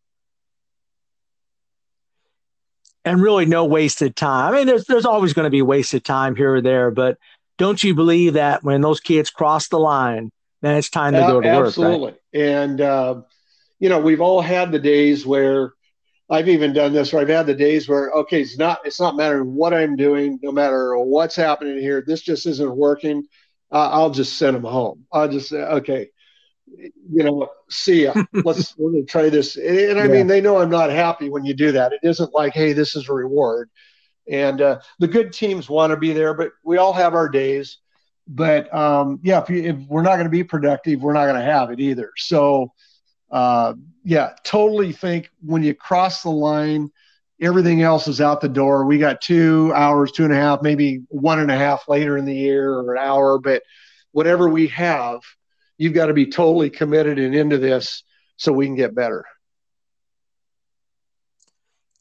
and really no wasted time. I mean, there's there's always going to be wasted time here or there, but don't you believe that when those kids cross the line, then it's time to go to work? Absolutely. Right? And, uh, you know, we've all had the days where I've even done this where I've had the days where, okay, it's not, it's not mattering what I'm doing, no matter what's happening here. This just isn't working. Uh, I'll just send them home. I'll just say, okay, you know, see ya. Let's, let's try this. And I Yeah. mean, they know I'm not happy when you do that. It isn't like, hey, this is a reward. And uh, the good teams want to be there, but we all have our days. But um, yeah, if, you, if we're not going to be productive, we're not going to have it either. So uh, yeah, totally think when you cross the line, everything else is out the door. We got two hours, two and a half, maybe one and a half later in the year or an hour, but whatever we have, you've got to be totally committed and into this so we can get better.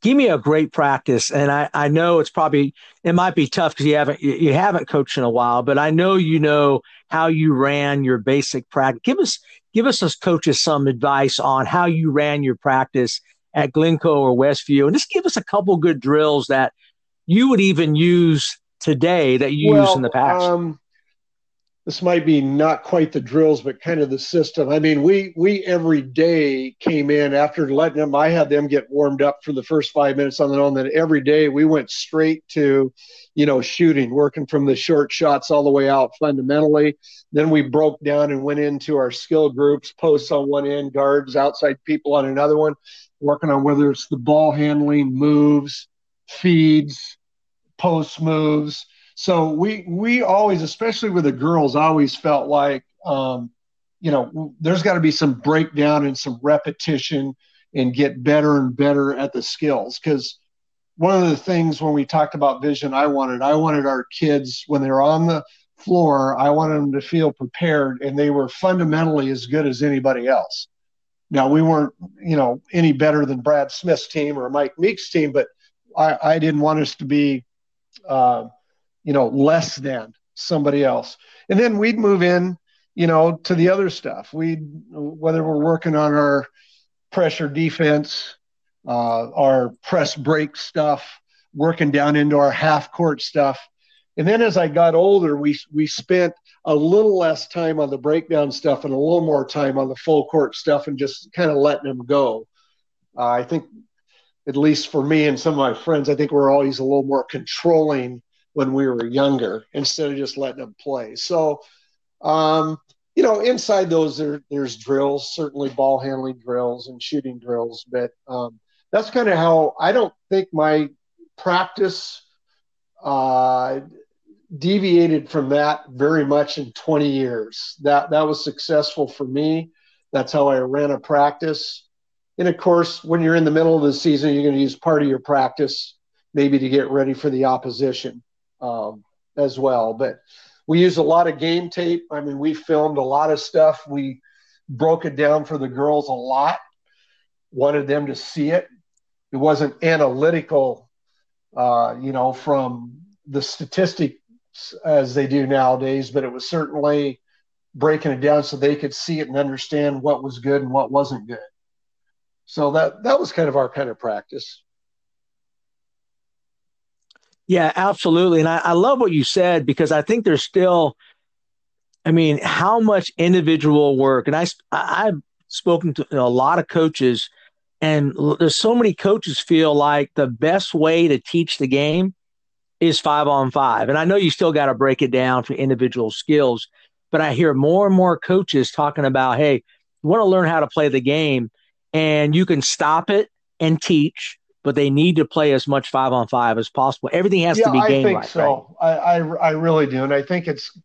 Give me a great practice, and I, I know it's probably it might be tough because you haven't you, haven't coached in a while, but I know you know how you ran your basic practice. Give us give us as coaches some advice on how you ran your practice at Glencoe or Westview, and just give us a couple good drills that you would even use today that you used in the past. Um, this might be not quite the drills, but kind of the system. I mean, we we every day came in after letting them. I had them get warmed up for the first five minutes on their own. Then every day we went straight to, you know, shooting, working from the short shots all the way out fundamentally. Then we broke down and went into our skill groups, posts on one end, guards, outside people on another one, working on whether it's the ball handling, moves, feeds, post moves. So we we always, especially with the girls, always felt like um, you know there's got to be some breakdown and some repetition and get better and better at the skills. Because one of the things when we talked about vision i wanted i wanted our kids when they're on the floor i wanted them to feel prepared and they were fundamentally as good as anybody else. Now we weren't you know any better than brad smith's team or mike meek's team but i, I didn't want us to be uh, you know less than somebody else. And then we'd move in you know to the other stuff. We whether we're working on our pressure defense uh, our press break stuff working down into our half court stuff. And then as i got older we we spent a little less time on the breakdown stuff and a little more time on the full court stuff and just kind of letting them go. Uh, i think at least for me and some of my friends i think we're always a little more controlling when we were younger instead of just letting them play so um, you know, inside those there, there's drills, certainly ball handling drills and shooting drills, but um, that's kind of how I don't think my practice uh, deviated from that very much in 20 years. That that was successful for me. That's how I ran a practice. And of course, when you're in the middle of the season, you're going to use part of your practice maybe to get ready for the opposition um, as well. But we use a lot of game tape. I mean, we filmed a lot of stuff. We broke it down for the girls a lot. Wanted them to see it. It wasn't analytical, uh, you know, from the statistics as they do nowadays, but it was certainly breaking it down so they could see it and understand what was good and what wasn't good. So that that was kind of our kind of practice. Yeah, absolutely. And I, I love what you said because I think there's still, I mean, how much individual work, and I, I've spoken to a lot of coaches, and there's so many coaches feel like the best way to teach the game is five on five. And I know you still got to break it down for individual skills, but I hear more and more coaches talking about, hey, you want to learn how to play the game, and you can stop it and teach but they need to play as much five on five as possible. Everything has yeah, to be game I think right. So right? I, I, I really do, and I think it's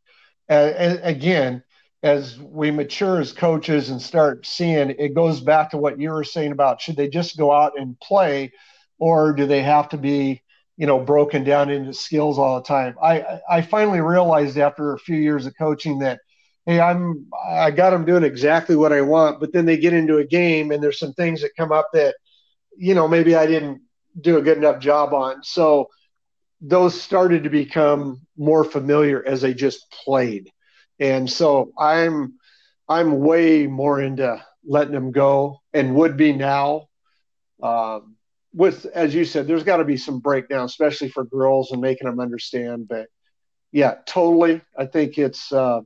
uh, again as we mature as coaches and start seeing it goes back to what you were saying about should they just go out and play, or do they have to be you know broken down into skills all the time? I I finally realized after a few years of coaching that hey i'm i got them doing exactly what i want but then they get into a game and there's some things that come up that you know, maybe I didn't do a good enough job on. So those started to become more familiar as they just played. And so I'm I'm way more into letting them go and would be now. Um, with as you said, there's got to be some breakdown, especially for girls and making them understand. But yeah, totally. I think it's uh,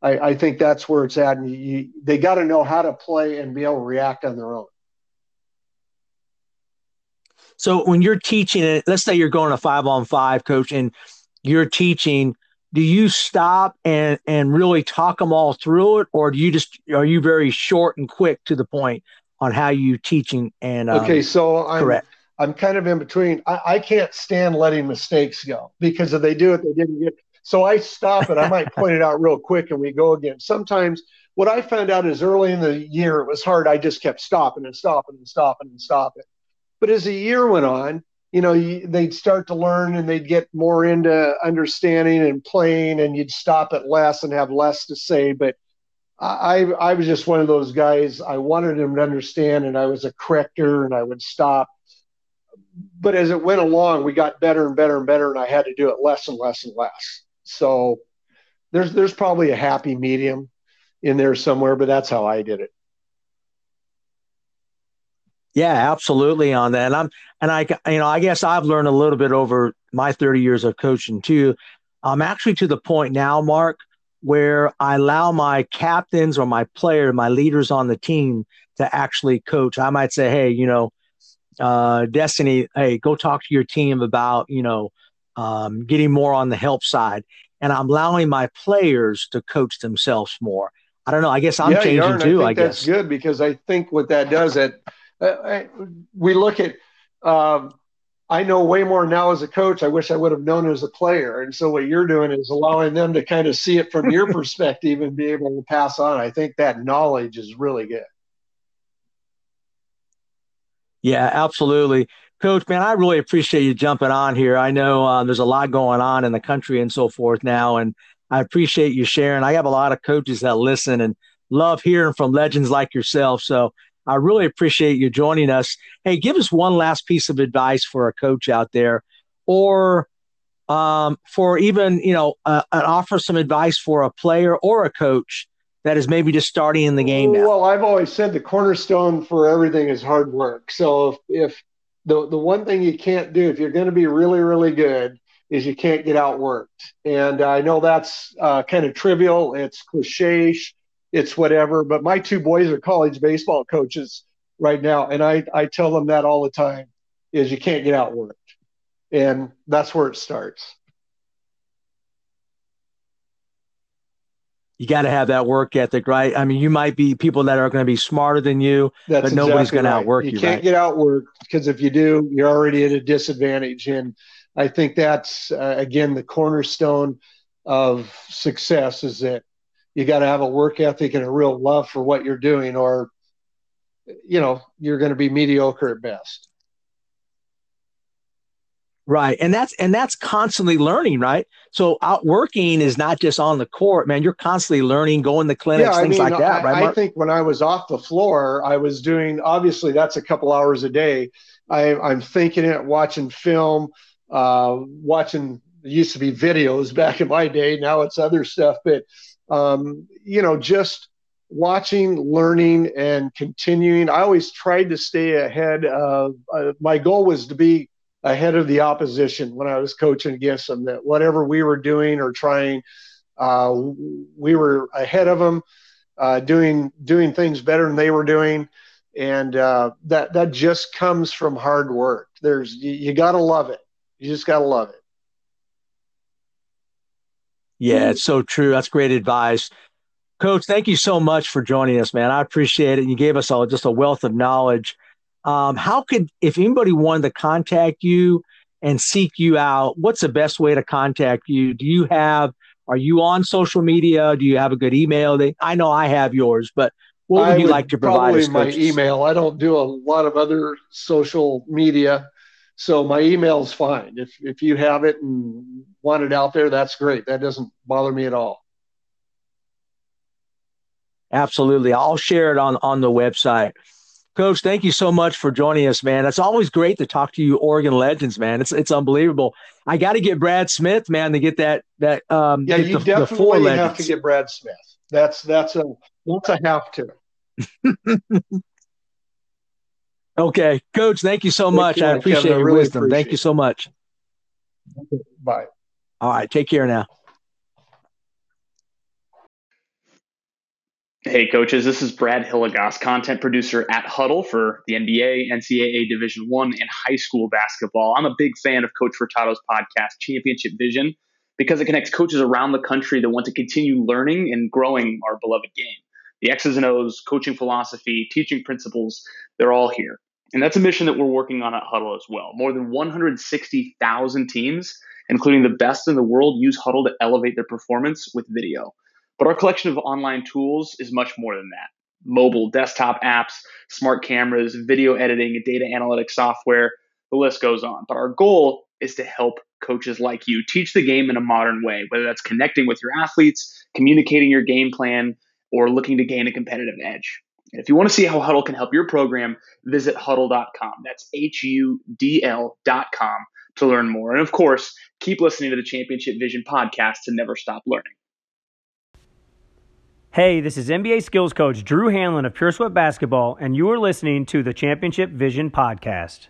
I, I think that's where it's at. And you, they got to know how to play and be able to react on their own. So when you're teaching it, let's say you're going a five on five coach and you're teaching, do you stop and and really talk them all through it, or do you just are you very short and quick to the point on how you teaching and um, okay? So I'm correct. I'm kind of in between. I, I can't stand letting mistakes go because if they do it, they didn't get. So I stop it. I might point it out real quick, and we go again. Sometimes what I found out is early in the year it was hard. I just kept stopping and stopping and stopping and stopping. But as the year went on, you know, they'd start to learn and they'd get more into understanding and playing, and you'd stop at less and have less to say. But I, I was just one of those guys. I wanted them to understand, and I was a corrector, and I would stop. But as it went along, we got better and better and better, and I had to do it less and less and less. So there's there's probably a happy medium in there somewhere, but that's how I did it. Yeah, absolutely on that. And I'm and I you know, I guess I've learned a little bit over my 30 years of coaching too. I'm actually to the point now, Mark, where I allow my captains or my player, my leaders on the team to actually coach. I might say, hey, you know, uh, Destiny, hey, go talk to your team about, you know, um, getting more on the help side. And I'm allowing my players to coach themselves more. I don't know. I guess I'm yeah, changing too. I, I guess that's good because I think what that does that uh, we look at. Um, I know way more now as a coach. I wish I would have known as a player. And so what you're doing is allowing them to kind of see it from your perspective and be able to pass on. I think that knowledge is really good. Yeah, absolutely. Coach, man, I really appreciate you jumping on here. I know uh, there's a lot going on in the country and so forth now, and I appreciate you sharing. I have a lot of coaches that listen and love hearing from legends like yourself. So I really appreciate you joining us. Hey, give us one last piece of advice for a coach out there, or um, for even you know uh, offer some advice for a player or a coach that is maybe just starting in the game now. Well, I've always said the cornerstone for everything is hard work. So if, if the the one thing you can't do if you're going to be really really good is you can't get outworked. And I know that's uh, kind of trivial. It's cliche it's whatever. But my two boys are college baseball coaches right now, and I I tell them that all the time is you can't get outworked, and that's where it starts. You got to have that work ethic, right? I mean, you might be people that are going to be smarter than you, that's but nobody's exactly going right. to outwork you. You can't right? get outworked because if you do, you're already at a disadvantage. And I think that's uh, again the cornerstone of success is that you got to have a work ethic and a real love for what you're doing, or you know you're going to be mediocre at best. Right. And that's and that's constantly learning, right? So outworking is not just on the court, man. You're constantly learning, going to clinics, yeah, things mean, like that, I, right? I think when I was off the floor, I was doing obviously that's a couple hours a day. I, I'm thinking it, watching film, uh, watching used to be videos back in my day. Now it's other stuff, but um, you know, just watching, learning, and continuing. I always tried to stay ahead of. Uh, my goal was to be ahead of the opposition when I was coaching against them. That whatever we were doing or trying, uh, we were ahead of them, uh, doing doing things better than they were doing, and uh, that that just comes from hard work. There's you, you got to love it. You just got to love it. Yeah, it's so true. That's great advice. Coach, thank you so much for joining us, man. I appreciate it. You gave us all just a wealth of knowledge. Um, how could, if anybody wanted to contact you and seek you out, what's the best way to contact you? Do you have, are you on social media? Do you have a good email? They, I know I have yours, but what would I you would like to provide probably my email. I don't do a lot of other social media. So my email is fine. If, if you have it and want it out there, that's great. That doesn't bother me at all. Absolutely. I'll share it on, on the website. Coach, thank you so much for joining us, man. It's always great to talk to you, Oregon legends, man. It's it's unbelievable. I got to get Brad Smith, man, to get that that. Um, yeah, you the, definitely the have to get Brad Smith. That's that's a that's a have to. okay, Coach, thank you so thank much. You, I appreciate Kevin, your really wisdom. Appreciate thank you so much. Bye. All right, take care now. Hey, coaches, this is Brad Hilligoss, content producer at Hudl for the NBA, NCAA Division One, and high school basketball. I'm a big fan of Coach Furtado's podcast, Championship Vision, because it connects coaches around the country that want to continue learning and growing our beloved game. The X's and O's, coaching philosophy, teaching principles, they're all here. And that's a mission that we're working on at Hudl as well. More than 160,000 teams, including the best in the world, use Hudl to elevate their performance with video. But our collection of online tools is much more than that. Mobile, desktop apps, smart cameras, video editing, data analytics software, the list goes on. But our goal is to help coaches like you teach the game in a modern way, whether that's connecting with your athletes, communicating your game plan, or looking to gain a competitive edge. If you want to see how Hudl can help your program, visit hudl.com. That's H U D L.com to learn more. And of course, keep listening to the Championship Vision podcast to never stop learning. Hey, this is NBA skills coach Drew Hanlen of Pure Sweat Basketball, and you are listening to the Championship Vision Podcast.